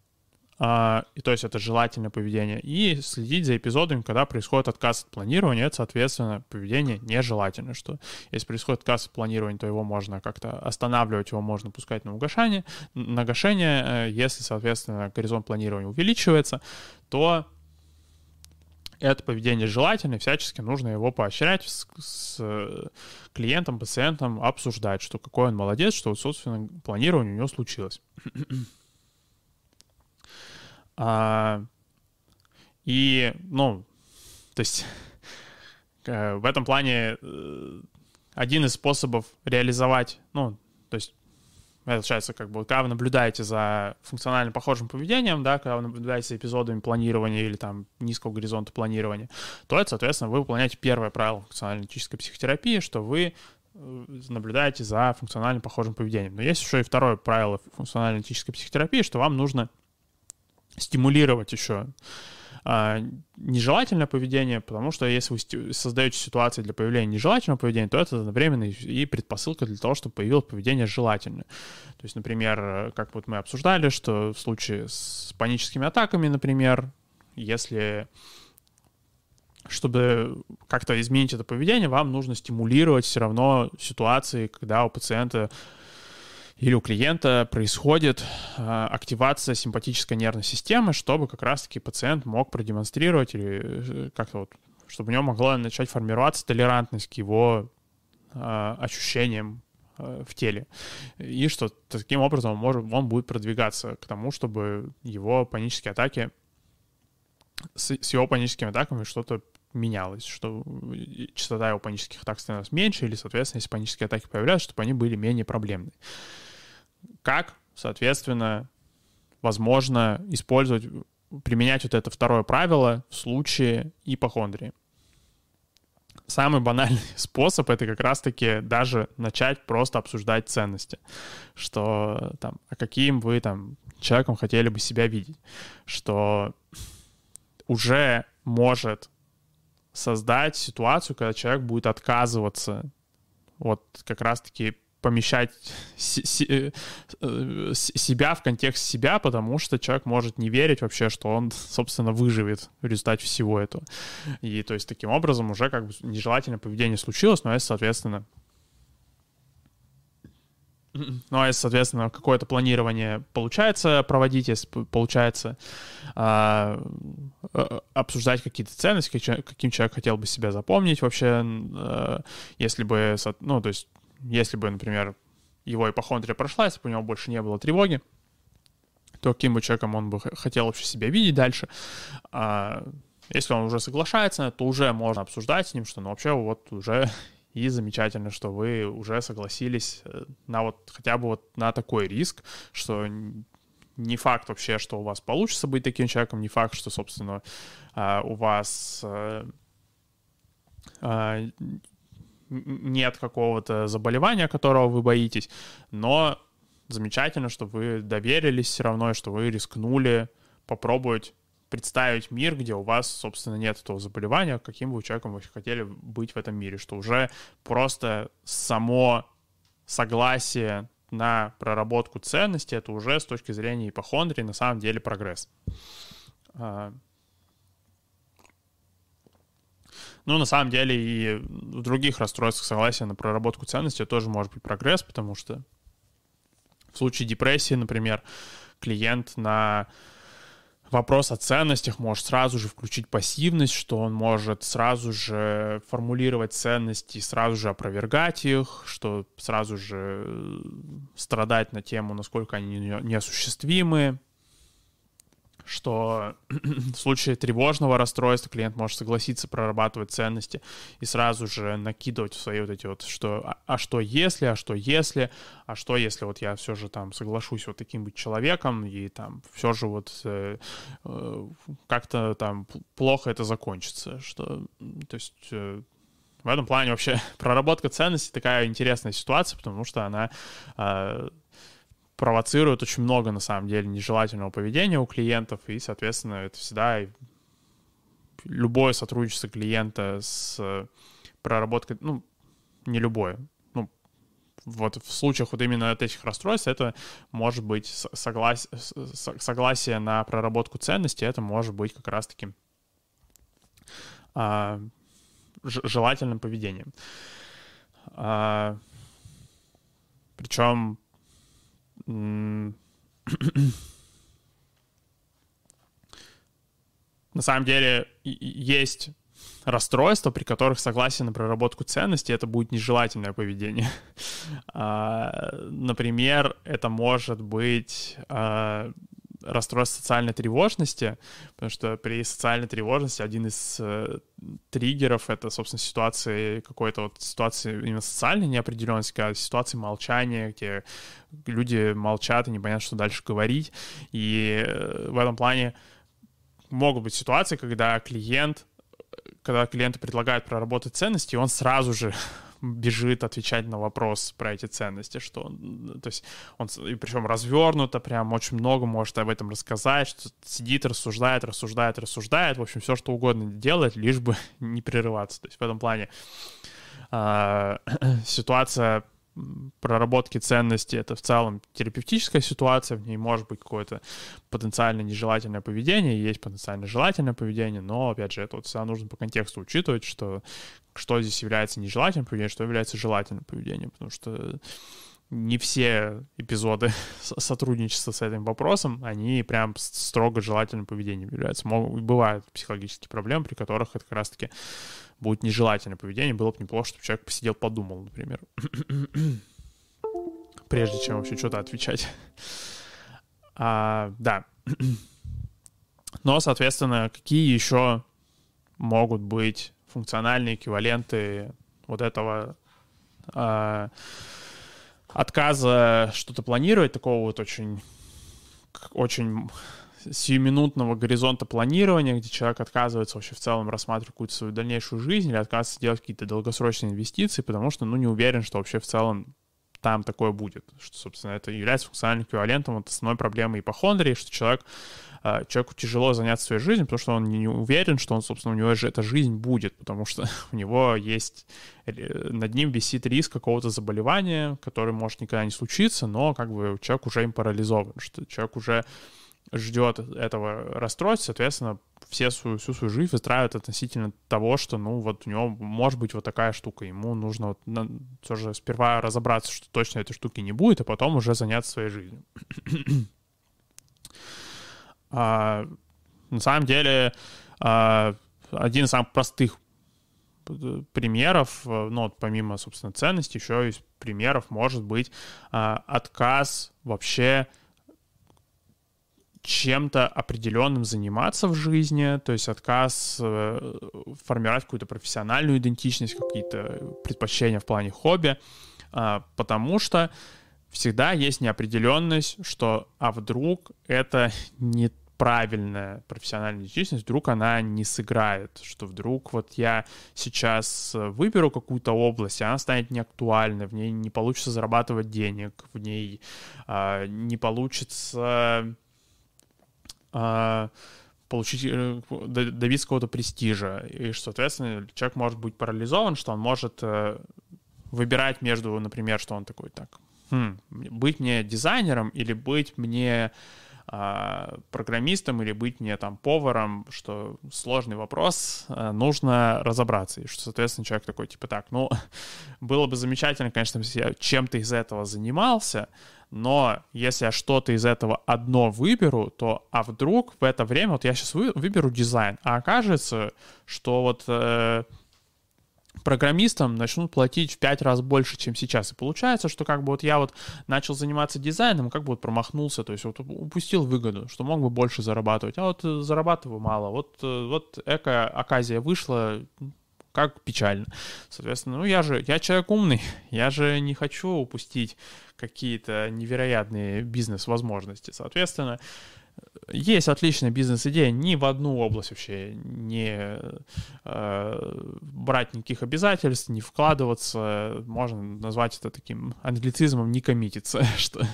э, и, то есть это желательное поведение, и следить за эпизодами, когда происходит отказ от планирования, это, соответственно, поведение нежелательное, что если происходит отказ от планирования, то его можно как-то останавливать, его можно пускать на угошение, на гашение, э, если, соответственно, горизонт планирования увеличивается, то это поведение желательно, всячески нужно его поощрять с, с э, клиентом, пациентом, обсуждать, что какой он молодец, что, собственно, планирование у него случилось. а, и, ну, то есть э, в этом плане э, один из способов реализовать, ну, то есть получается, как бы, когда вы наблюдаете за функционально похожим поведением, да, когда вы наблюдаете за эпизодами планирования или там низкого горизонта планирования, то это, соответственно, вы выполняете первое правило функционально-аналитической психотерапии, что вы э, наблюдаете за функционально похожим поведением. Но есть еще и второе правило функционально-аналитической психотерапии, что вам нужно стимулировать еще нежелательное поведение, потому что если вы создаете ситуации для появления нежелательного поведения, то это одновременно и предпосылка для того, чтобы появилось поведение желательное. То есть, например, как вот мы обсуждали, что в случае с паническими атаками, например, если чтобы как-то изменить это поведение, вам нужно стимулировать все равно ситуации, когда у пациента или у клиента происходит э, активация симпатической нервной системы, чтобы как раз-таки пациент мог продемонстрировать или э, как-то вот, чтобы у него могла начать формироваться толерантность к его э, ощущениям в теле. И что таким образом он, может, он будет продвигаться к тому, чтобы его панические атаки, с, с его паническими атаками что-то менялось, что частота его панических атак становилась меньше, или, соответственно, если панические атаки появлялись, чтобы они были менее проблемные как, соответственно, возможно использовать, применять вот это второе правило в случае ипохондрии. Самый банальный способ — это как раз-таки даже начать просто обсуждать ценности. Что там, а каким вы там человеком хотели бы себя видеть. Что уже может создать ситуацию, когда человек будет отказываться вот как раз-таки помещать э, э, себя в контекст себя, потому что человек может не верить вообще, что он, собственно, выживет в результате всего этого. И то есть таким образом уже как бы нежелательное поведение случилось, но это, соответственно, Ну, а если, соответственно, какое-то планирование получается проводить, если получается а, обсуждать какие-то ценности, каким человек хотел бы себя запомнить вообще, а, если бы, ну, то есть, если бы, например, его ипохондрия прошла, если бы у него больше не было тревоги, то каким бы человеком он бы хотел вообще себя видеть дальше. А, если он уже соглашается, то уже можно обсуждать с ним, что ну вообще вот уже и замечательно, что вы уже согласились э, на вот хотя бы вот на такой риск, что не факт вообще, что у вас получится быть таким человеком, не факт, что, собственно, а, у вас э, а, нет какого-то заболевания, которого вы боитесь, но замечательно, что вы доверились все равно, что вы рискнули попробовать представить мир, где у вас, собственно, нет этого заболевания, каким бы человеком вы хотели быть в этом мире, что уже просто само согласие на проработку ценности, это уже с точки зрения ипохондрии на самом деле прогресс. А, ну, на самом деле и в других расстройствах согласия на проработку ценности тоже может быть прогресс, потому что в случае депрессии, например, клиент на вопрос о ценностях может сразу же включить пассивность, что он может сразу же формулировать ценности сразу же опровергать их, что сразу же э, страдать на тему, насколько они неосуществимы, что в случае тревожного расстройства клиент может согласиться прорабатывать ценности и сразу же накидывать в свои вот эти вот, что а, а что если, а что если, а что если вот я все же там соглашусь вот таким быть человеком и там все же вот э, э, как-то там плохо это закончится, что, то есть... Э, в этом плане вообще проработка ценностей такая интересная ситуация, потому что она э, провоцирует очень много, на самом деле, нежелательного поведения у клиентов, и, соответственно, это всегда любое сотрудничество клиента с проработкой, ну, не любое, ну, вот в случаях вот именно от этих расстройств это может быть соглас... согласие на проработку ценности, это может быть как раз-таки а, желательным поведением. А, причем на самом деле есть расстройства, при которых согласие на проработку ценностей это будет нежелательное поведение. А, например, это может быть а, расстройство социальной тревожности, потому что при социальной тревожности один из э, триггеров — это, собственно, ситуации какой-то вот ситуации именно социальной неопределенности, когда ситуации молчания, где люди молчат и непонятно, что дальше говорить. И э, в этом плане могут быть ситуации, когда клиент когда клиенту предлагают проработать ценности, он сразу же бежит отвечать на вопрос про эти ценности, что он, то есть он, и причем развернуто, прям очень много может об этом рассказать, что сидит, рассуждает, рассуждает, рассуждает, в общем, все, что угодно делает, лишь бы не прерываться. То есть в этом плане э, ситуация проработки ценностей это в целом терапевтическая ситуация, в ней может быть какое-то потенциально нежелательное поведение, есть потенциально желательное поведение, но, опять же, это вот всегда нужно по контексту учитывать, что что здесь является нежелательным поведением, что является желательным поведением, потому что не все эпизоды сотрудничества с этим вопросом, они прям строго желательным поведением являются. Могут, бывают психологические проблемы, при которых это как раз-таки будет нежелательное поведение. Было бы неплохо, чтобы человек посидел, подумал, например. Прежде чем вообще что-то отвечать. А, да. Но, соответственно, какие еще могут быть функциональные эквиваленты вот этого а, отказа что-то планировать, такого вот очень, очень сиюминутного горизонта планирования, где человек отказывается вообще в целом рассматривать какую-то свою дальнейшую жизнь или отказывается делать какие-то долгосрочные инвестиции, потому что, ну, не уверен, что вообще в целом там такое будет, что, собственно, это является функциональным эквивалентом вот основной проблемы ипохондрии, что человек, а, человеку тяжело заняться своей жизнью, потому что он не уверен, что он, собственно, у него же эта жизнь будет, потому что у него есть, э, над ним висит риск какого-то заболевания, который может никогда не случиться, но как бы человек уже им парализован, что человек уже ждет этого расстройства, соответственно, все свою, всю свою жизнь выстраивают относительно того, что, ну, вот у него может быть вот такая штука. Ему нужно вот на, тоже сперва разобраться, что точно этой штуки не будет, а потом уже заняться своей жизнью. а, на самом деле, а, один из самых простых примеров, ну, вот помимо, собственно, ценностей, еще из примеров может быть а, отказ вообще чем-то определенным заниматься в жизни, то есть отказ э, формировать какую-то профессиональную идентичность, какие-то предпочтения в плане хобби, э, потому что всегда есть неопределенность, что а вдруг это не правильная профессиональная идентичность, вдруг она не сыграет, что вдруг вот я сейчас выберу какую-то область, и она станет неактуальной, в ней не получится зарабатывать денег, в ней э, не получится получить, э, добиться какого-то престижа. И, соответственно, человек может быть парализован, что он может э, выбирать между, например, что он такой, так, хм, быть мне дизайнером или быть мне а, программистом или быть мне там поваром, что сложный вопрос, э, нужно разобраться. И что, соответственно, человек такой, типа, так, ну, было бы замечательно, конечно, если я чем-то из этого занимался, но если я что-то из этого одно выберу, то а вдруг в это время, вот я сейчас вы, выберу дизайн, а окажется, что вот э, программистам начнут платить в пять раз больше, чем сейчас. И получается, что как бы вот я вот начал заниматься дизайном, как бы вот промахнулся, то есть вот упустил выгоду, что мог бы больше зарабатывать, а вот э, зарабатываю мало. Вот, э, вот эко оказия вышла, как печально. Соответственно, ну я же, я человек умный, я же не хочу упустить какие-то невероятные бизнес-возможности. Соответственно, есть отличная бизнес-идея, ни в одну область вообще не э, брать никаких обязательств, не вкладываться, можно назвать это таким англицизмом, не коммититься, что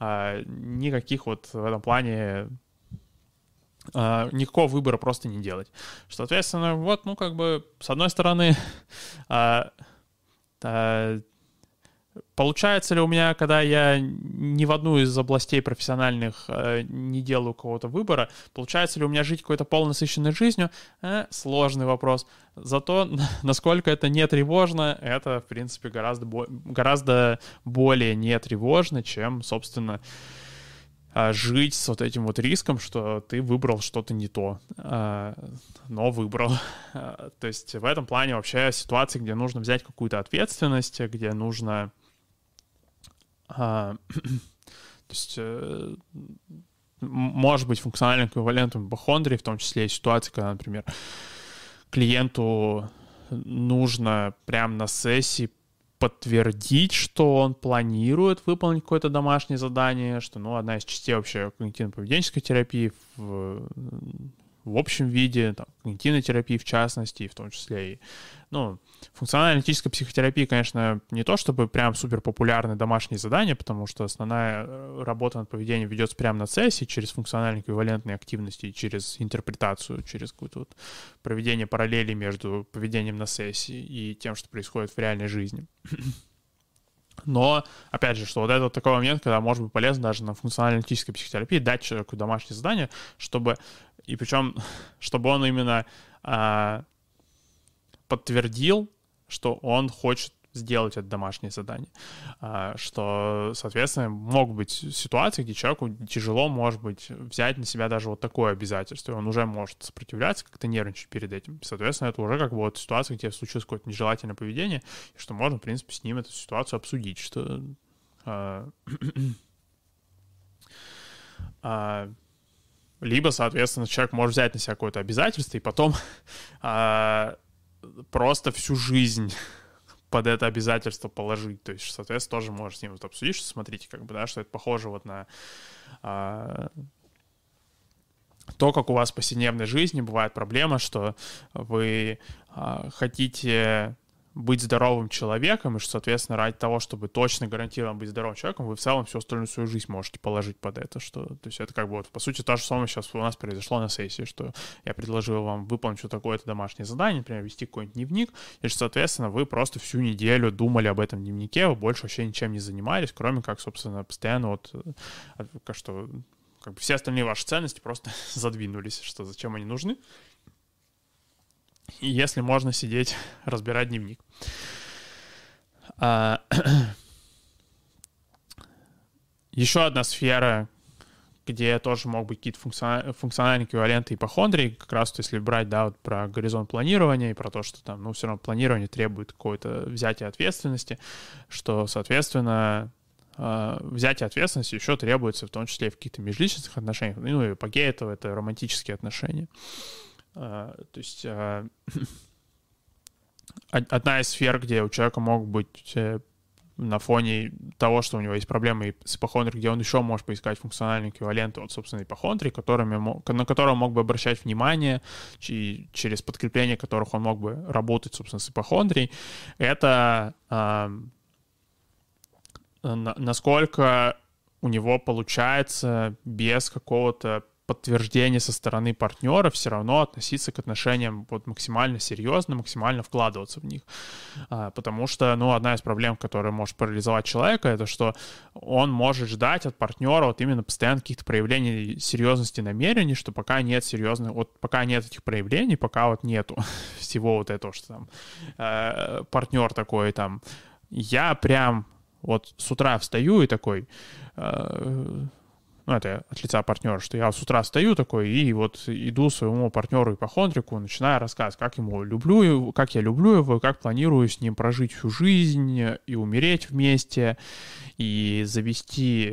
э, никаких вот в этом плане Uh, никакого выбора просто не делать. Соответственно, вот, ну, как бы, с одной стороны, uh, uh, получается ли у меня, когда я ни в одну из областей профессиональных не делаю какого-то выбора, получается ли у меня жить какой-то полнасыщенной жизнью? Э, сложный вопрос. Зато насколько это не тревожно, это, в принципе, гораздо, бо- гораздо более не тревожно, чем, собственно, э, жить с вот этим вот риском, что ты выбрал что-то не то, а, но выбрал. То есть в этом плане вообще ситуации, где нужно взять какую-то ответственность, где нужно... То есть э, может быть функциональным эквивалентом бахондрии, в том числе и ситуации, когда, например, клиенту нужно прямо на сессии подтвердить, что он планирует выполнить какое-то домашнее задание, что, ну, одна из частей вообще когнитивно-поведенческой терапии в, в общем виде, там, когнитивной терапии в частности, в том числе и, ну, функционально-аналитическая психотерапия, конечно, не то чтобы прям супер популярное домашнее задание, потому что основная э, работа над поведением ведется прямо на сессии через функционально-эквивалентные активности, через интерпретацию, через какое-то вот проведение параллели между поведением на сессии и тем, что происходит в реальной жизни. Но, опять же, что вот это такой момент, когда может быть полезно даже на функционально-аналитической психотерапии дать человеку домашнее задание, чтобы, и причем, чтобы он именно а, подтвердил, что он хочет сделать это домашнее задание. А, что, соответственно, могут быть ситуации, где человеку тяжело, может быть, взять на себя даже вот такое обязательство, и он уже может сопротивляться, как-то нервничать перед этим. Соответственно, это уже как бы вот ситуация, где случилось какое-то нежелательное поведение, и что можно, в принципе, с ним эту ситуацию обсудить, что а, а, либо, соответственно, человек может взять на себя какое-то обязательство и потом просто всю жизнь под это обязательство положить. То есть, соответственно, тоже можешь с ним вот обсудить, что смотрите, как бы, да, что это похоже вот на а, то, как у вас в повседневной жизни бывает проблема, что вы а, хотите быть здоровым человеком, и что, соответственно, ради того, чтобы точно гарантированно быть здоровым человеком, вы в целом всю остальную свою жизнь можете положить под это, что, то есть это как бы вот, по сути, то же самое сейчас у нас произошло на сессии, что я предложил вам выполнить что такое-то домашнее задание, например, вести какой-нибудь дневник, и что, соответственно, вы просто всю неделю думали об этом дневнике, вы больше вообще ничем не занимались, кроме как, собственно, постоянно вот, э, что как бы все остальные ваши ценности просто задвинулись, что зачем они нужны. И если можно сидеть, разбирать дневник. А... Еще одна сфера, где тоже могут быть какие-то функциональные эквиваленты ипохондрии, как раз вот если брать, да, вот про горизонт планирования и про то, что там, ну, все равно планирование требует какое-то взятие ответственности, что, соответственно, э, взятие ответственности еще требуется в том числе в каких-то межличностных отношениях. Ну, и апогей этого — это романтические отношения. Э, то есть э, одна из сфер, где у человека могут быть на фоне того, что у него есть проблемы с ипохондрией, где он еще может поискать функциональные эквиваленты от, собственно, ипохондрии, которыми, на которые он мог бы обращать внимание, и через подкрепление которых он мог бы работать, собственно, с ипохондрией, это э, насколько у него получается без какого-то подтверждение со стороны партнера, все равно относиться к отношениям вот максимально серьезно, максимально вкладываться в них. А, потому что, ну, одна из проблем, которая может парализовать человека, это что он может ждать от партнера вот именно постоянно каких-то проявлений серьезности намерений, что пока нет серьезных, вот пока нет этих проявлений, пока вот нету всего вот этого, что там э, партнер такой там, я прям вот с утра встаю и такой, э, ну, это от лица партнера, что я с утра встаю такой и вот иду своему партнеру ипохондрику, начинаю рассказывать, как ему люблю, как я люблю его, как планирую с ним прожить всю жизнь и умереть вместе, и завести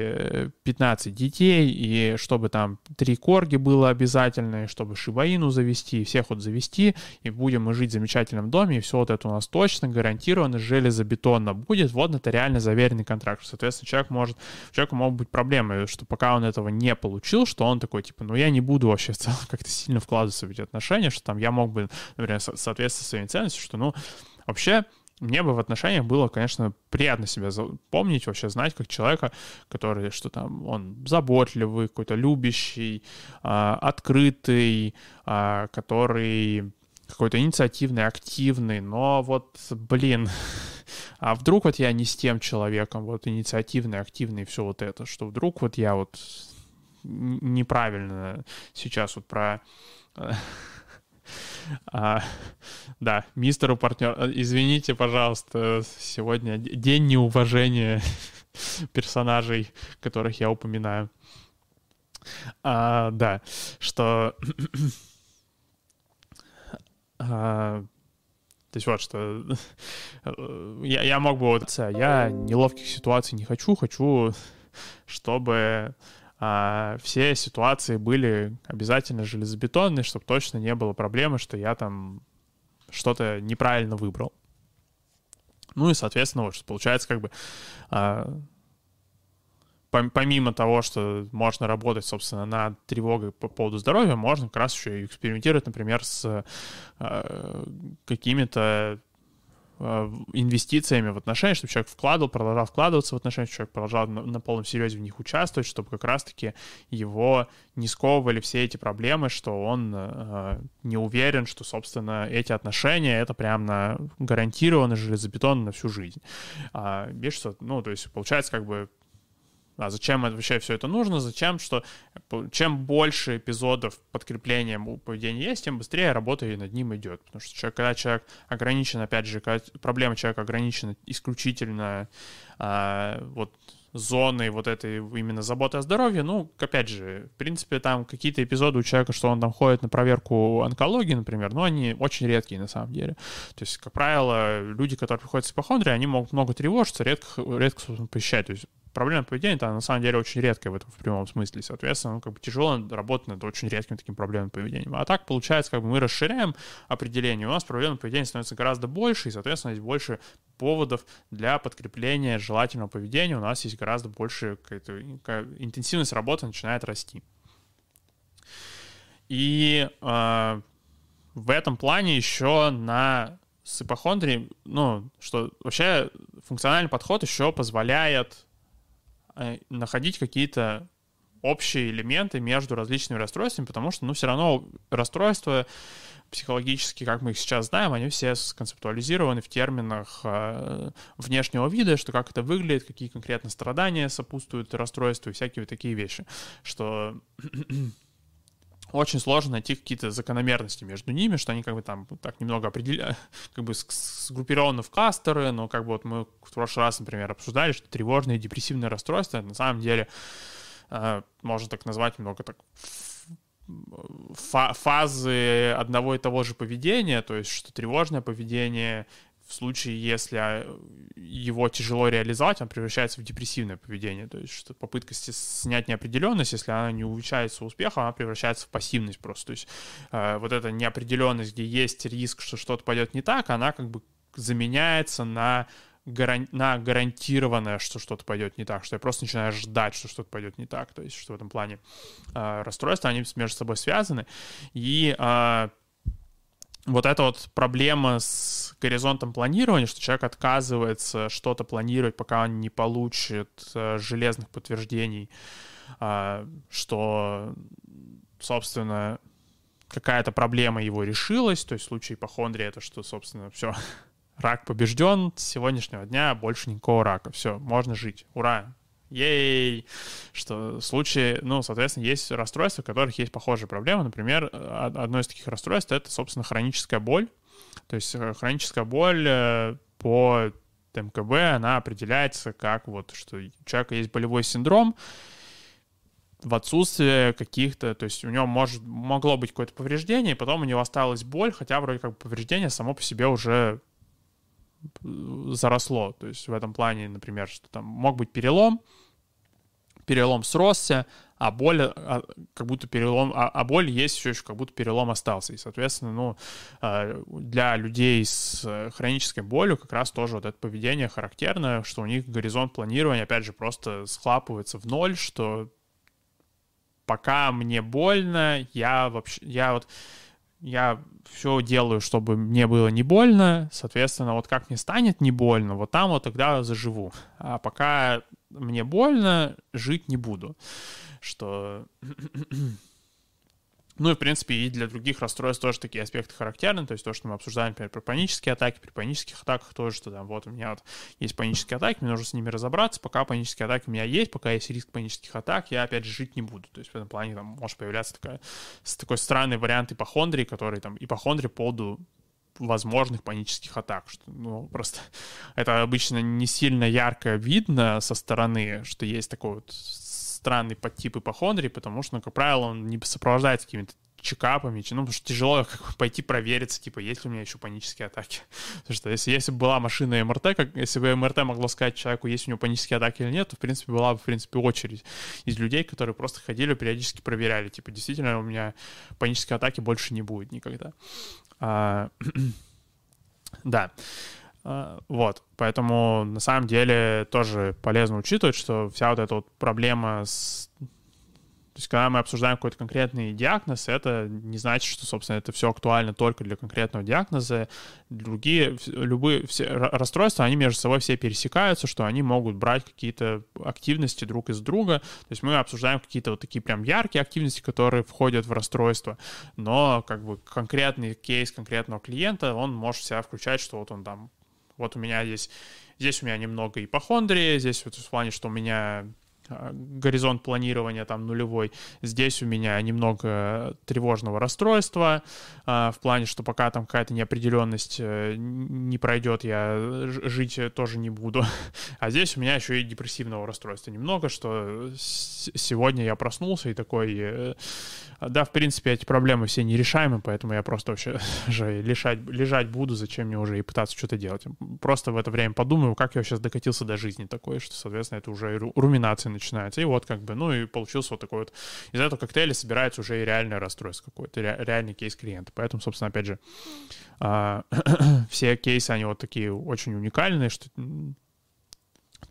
15 э, детей, и чтобы там три корги было обязательно, и чтобы шибаину завести, и всех вот завести, и будем мы жить в замечательном доме, и все вот это у нас точно, гарантированно, железобетонно будет, вот это реально заверенный контракт. Соответственно, человек может, у человека могут быть проблемы, что пока он этого не получил, что он такой, типа, ну я не буду вообще в целом как-то сильно вкладываться в эти отношения, что там я мог бы, например, соответствовать своим ценностям, что, ну, вообще мне бы в отношениях было, конечно, приятно себя помнить, вообще знать как человека, который, что там, он заботливый, какой-то любящий, а, открытый, а, который какой-то инициативный, активный, но вот, блин, а вдруг вот я не с тем человеком, вот инициативный, активный, все вот это, что вдруг вот я вот неправильно сейчас вот про А, да, мистеру партнер, э, извините, пожалуйста, сегодня день неуважения персонажей, которых я упоминаю. А, да, что... а, то есть вот что э, я, я мог бы вот я неловких ситуаций не хочу, хочу, чтобы а, все ситуации были обязательно железобетонные, чтобы точно не было проблемы, что я там что-то неправильно выбрал. Ну и, соответственно, вот, что получается как бы а, помимо того, что можно работать, собственно, над тревогой по поводу здоровья, можно как раз еще и экспериментировать, например, с э, какими-то Э, инвестициями в отношения, чтобы человек вкладывал, продолжал вкладываться в отношения, чтобы человек продолжал на, на полном серьезе в них участвовать, чтобы как раз-таки его не сковывали все эти проблемы, что он э, не уверен, что, собственно, эти отношения — это прям на гарантированно железобетонно на всю жизнь. А, видишь, что, ну, то есть получается как бы а зачем вообще все это нужно? Зачем? Что чем больше эпизодов подкрепления поведения есть, тем быстрее работа над ним идет. Потому что человек, когда человек ограничен, опять же, проблема человека ограничена исключительно а, вот зоной вот этой именно заботы о здоровье, ну, опять же, в принципе, там какие-то эпизоды у человека, что он там ходит на проверку онкологии, например, но они очень редкие на самом деле. То есть, как правило, люди, которые приходят с ипохондрией, они могут много тревожиться, редко, редко посещать. То есть проблема поведения, это на самом деле очень редкая в этом в прямом смысле. Соответственно, ну, как бы тяжело работать над очень редким таким проблемным поведением. А так получается, как бы мы расширяем определение, у нас проблемное поведение становится гораздо больше, и, соответственно, есть больше поводов для подкрепления желательного поведения, у нас есть гораздо больше какая-то интенсивность работы начинает расти. И э, в этом плане еще на с ипохондрией, ну, что вообще функциональный подход еще позволяет находить какие-то общие элементы между различными расстройствами, потому что, ну, все равно расстройство психологически, как мы их сейчас знаем, они все сконцептуализированы в терминах э, внешнего вида, что как это выглядит, какие конкретно страдания сопутствуют расстройству и всякие вот такие вещи, что очень сложно найти какие-то закономерности между ними, что они как бы там так немного определяют, как бы сгруппированы в кластеры, но как бы вот мы в прошлый раз, например, обсуждали, что тревожные и депрессивные расстройства на самом деле э, можно так назвать немного так фазы одного и того же поведения, то есть что тревожное поведение в случае, если а, его тяжело реализовать, он превращается в депрессивное поведение. То есть что попытка снять неопределенность, если она не увенчается успехом, она превращается в пассивность просто. То есть э, вот эта неопределенность, где есть риск, что что-то пойдет не так, она как бы заменяется на на гарантированное, что что-то пойдет не так, что я просто начинаю ждать, что что-то пойдет не так. То есть что в этом плане э, расстройства, они между собой связаны. И э, вот эта вот проблема с горизонтом планирования, что человек отказывается что-то планировать, пока он не получит э, железных подтверждений, э, что, собственно, какая-то проблема его решилась, то есть в случае ипохондрии это что, собственно, все, рак побежден, с сегодняшнего дня больше никакого рака, все, можно жить, ура, ей, что в случае, ну, соответственно, есть расстройства, у которых есть похожие проблемы. Например, одно из таких расстройств — это, собственно, хроническая боль. То есть э, хроническая боль э, по МКБ, она определяется как вот, что у человека есть болевой синдром, в отсутствие каких-то, то есть у него может, могло быть какое-то повреждение, и потом у него осталась боль, хотя вроде как повреждение само по себе уже заросло. То есть в этом плане, например, что там мог быть перелом, перелом сросся, а боль, а, как будто перелом, а, а боль есть еще, еще как будто перелом остался. И, соответственно, ну, а, для людей с хронической болью как раз тоже вот это поведение характерно, что у них горизонт планирования, опять же, просто схлапывается в ноль, что пока мне больно, я вообще, я вот я все делаю, чтобы мне было не больно, соответственно, вот как мне станет не больно, вот там вот тогда заживу. А пока мне больно, жить не буду. Что ну и, в принципе, и для других расстройств тоже такие аспекты характерны. То есть то, что мы обсуждаем, например, про панические атаки, при панических атаках тоже, что там вот у меня вот есть панические атаки, мне нужно с ними разобраться. Пока панические атаки у меня есть, пока есть риск панических атак, я, опять же, жить не буду. То есть в этом плане там может появляться такая, такой странный вариант ипохондрии, который там ипохондрия по поводу возможных панических атак. Что, ну, просто это обычно не сильно ярко видно со стороны, что есть такой вот странный подтип ипохондрии, потому что, ну, как правило, он не сопровождается какими-то чекапами, ну, потому что тяжело как пойти провериться, типа, есть ли у меня еще панические атаки. Потому что если, если бы была машина МРТ, как, если бы МРТ могло сказать человеку, есть у него панические атаки или нет, то, в принципе, была бы, в принципе, очередь из людей, которые просто ходили, периодически проверяли, типа, действительно, у меня панические атаки больше не будет никогда. А, да. А, вот, поэтому на самом деле тоже полезно учитывать, что вся вот эта вот проблема с... То есть, когда мы обсуждаем какой-то конкретный диагноз, это не значит, что, собственно, это все актуально только для конкретного диагноза. Другие, любые все расстройства, они между собой все пересекаются, что они могут брать какие-то активности друг из друга. То есть мы обсуждаем какие-то вот такие прям яркие активности, которые входят в расстройство, но как бы конкретный кейс конкретного клиента, он может себя включать, что вот он там вот у меня здесь, здесь у меня немного ипохондрии, здесь вот в плане, что у меня горизонт планирования там нулевой. Здесь у меня немного тревожного расстройства а, в плане, что пока там какая-то неопределенность э, не пройдет, я жить тоже не буду. А здесь у меня еще и депрессивного расстройства немного, что сегодня я проснулся и такой, э, да, в принципе, эти проблемы все нерешаемы, поэтому я просто вообще же лежать, лежать буду, зачем мне уже и пытаться что-то делать. Просто в это время подумаю, как я сейчас докатился до жизни такой, что, соответственно, это уже руминация начинается. И вот как бы, ну и получился вот такой вот, из этого коктейля собирается уже и реальное расстройство какое-то, реальный кейс клиента. Поэтому, собственно, опять же, а, все кейсы, они вот такие очень уникальные, что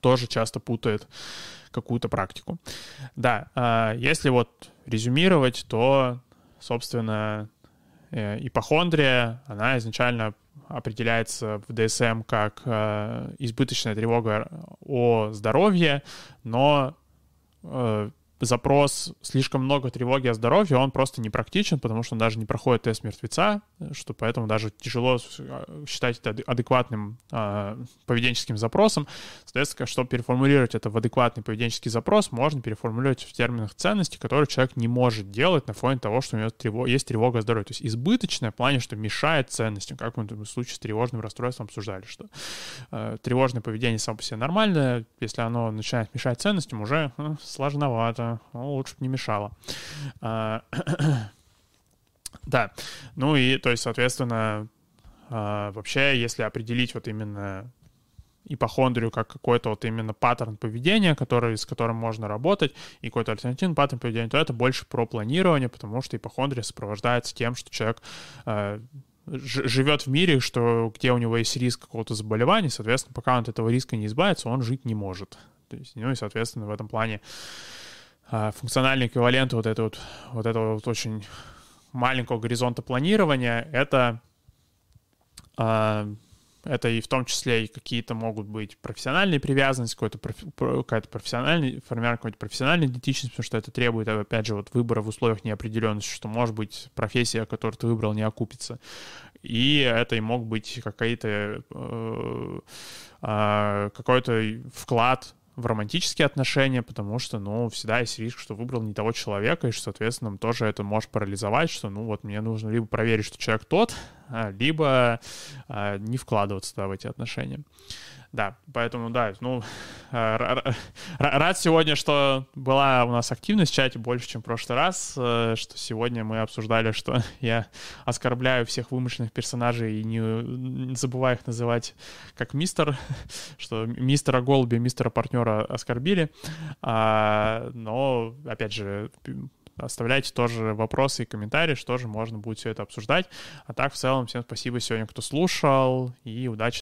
тоже часто путает какую-то практику. Да, а, если вот резюмировать, то, собственно, э, ипохондрия, она изначально определяется в ДСМ как э, избыточная тревога о здоровье, но э, запрос слишком много тревоги о здоровье, он просто не практичен, потому что он даже не проходит тест мертвеца, что поэтому даже тяжело а, считать это адекватным э, поведенческим запросом. Соответственно, чтобы переформулировать это в адекватный поведенческий запрос, можно переформулировать в терминах ценности, которые человек не может делать на фоне того, что у него тревог, есть тревога о здоровье. То есть избыточная в плане, что мешает ценностям, как мы в случае с тревожным расстройством обсуждали, что э, тревожное поведение само по себе нормальное, если оно начинает мешать ценностям, уже э, сложновато ну, лучше бы не мешало. А, да, ну и, то есть, соответственно, а, вообще, если определить вот именно ипохондрию как какой-то вот именно паттерн поведения, который, с которым можно работать, и какой-то альтернативный паттерн поведения, то это больше про планирование, потому что ипохондрия сопровождается тем, что человек э, живет в мире, что где у него есть риск какого-то заболевания, соответственно, пока он от этого риска не избавится, он жить не может. То есть, ну и, соответственно, в этом плане а, функциональный эквивалент вот этого вот, вот этого вот очень маленького горизонта планирования — это а, это и в том числе и какие-то могут быть профессиональные привязанности, какой-то профи, какая-то профессиональная, формирование какой-то профессиональной идентичности, потому что это требует, опять же, вот выбора в условиях неопределенности, что, может быть, профессия, которую ты выбрал, не окупится. И это и мог быть какой-то э, э, какой-то вклад в романтические отношения, потому что, ну, всегда есть риск, что выбрал не того человека, и что, соответственно, тоже это может парализовать, что, ну, вот мне нужно либо проверить, что человек тот, а, либо а, не вкладываться да, в эти отношения. Да, поэтому, да, ну, рад сегодня, что была у нас активность в чате больше, чем в прошлый раз, э, что сегодня мы обсуждали, что я оскорбляю всех вымышленных персонажей и не забываю их называть как мистер, что мистера Голуби, мистера партнера оскорбили, а, но, опять же, оставляйте тоже вопросы и комментарии, что же можно будет все это обсуждать. А так, в целом, всем спасибо сегодня, кто слушал, и удачи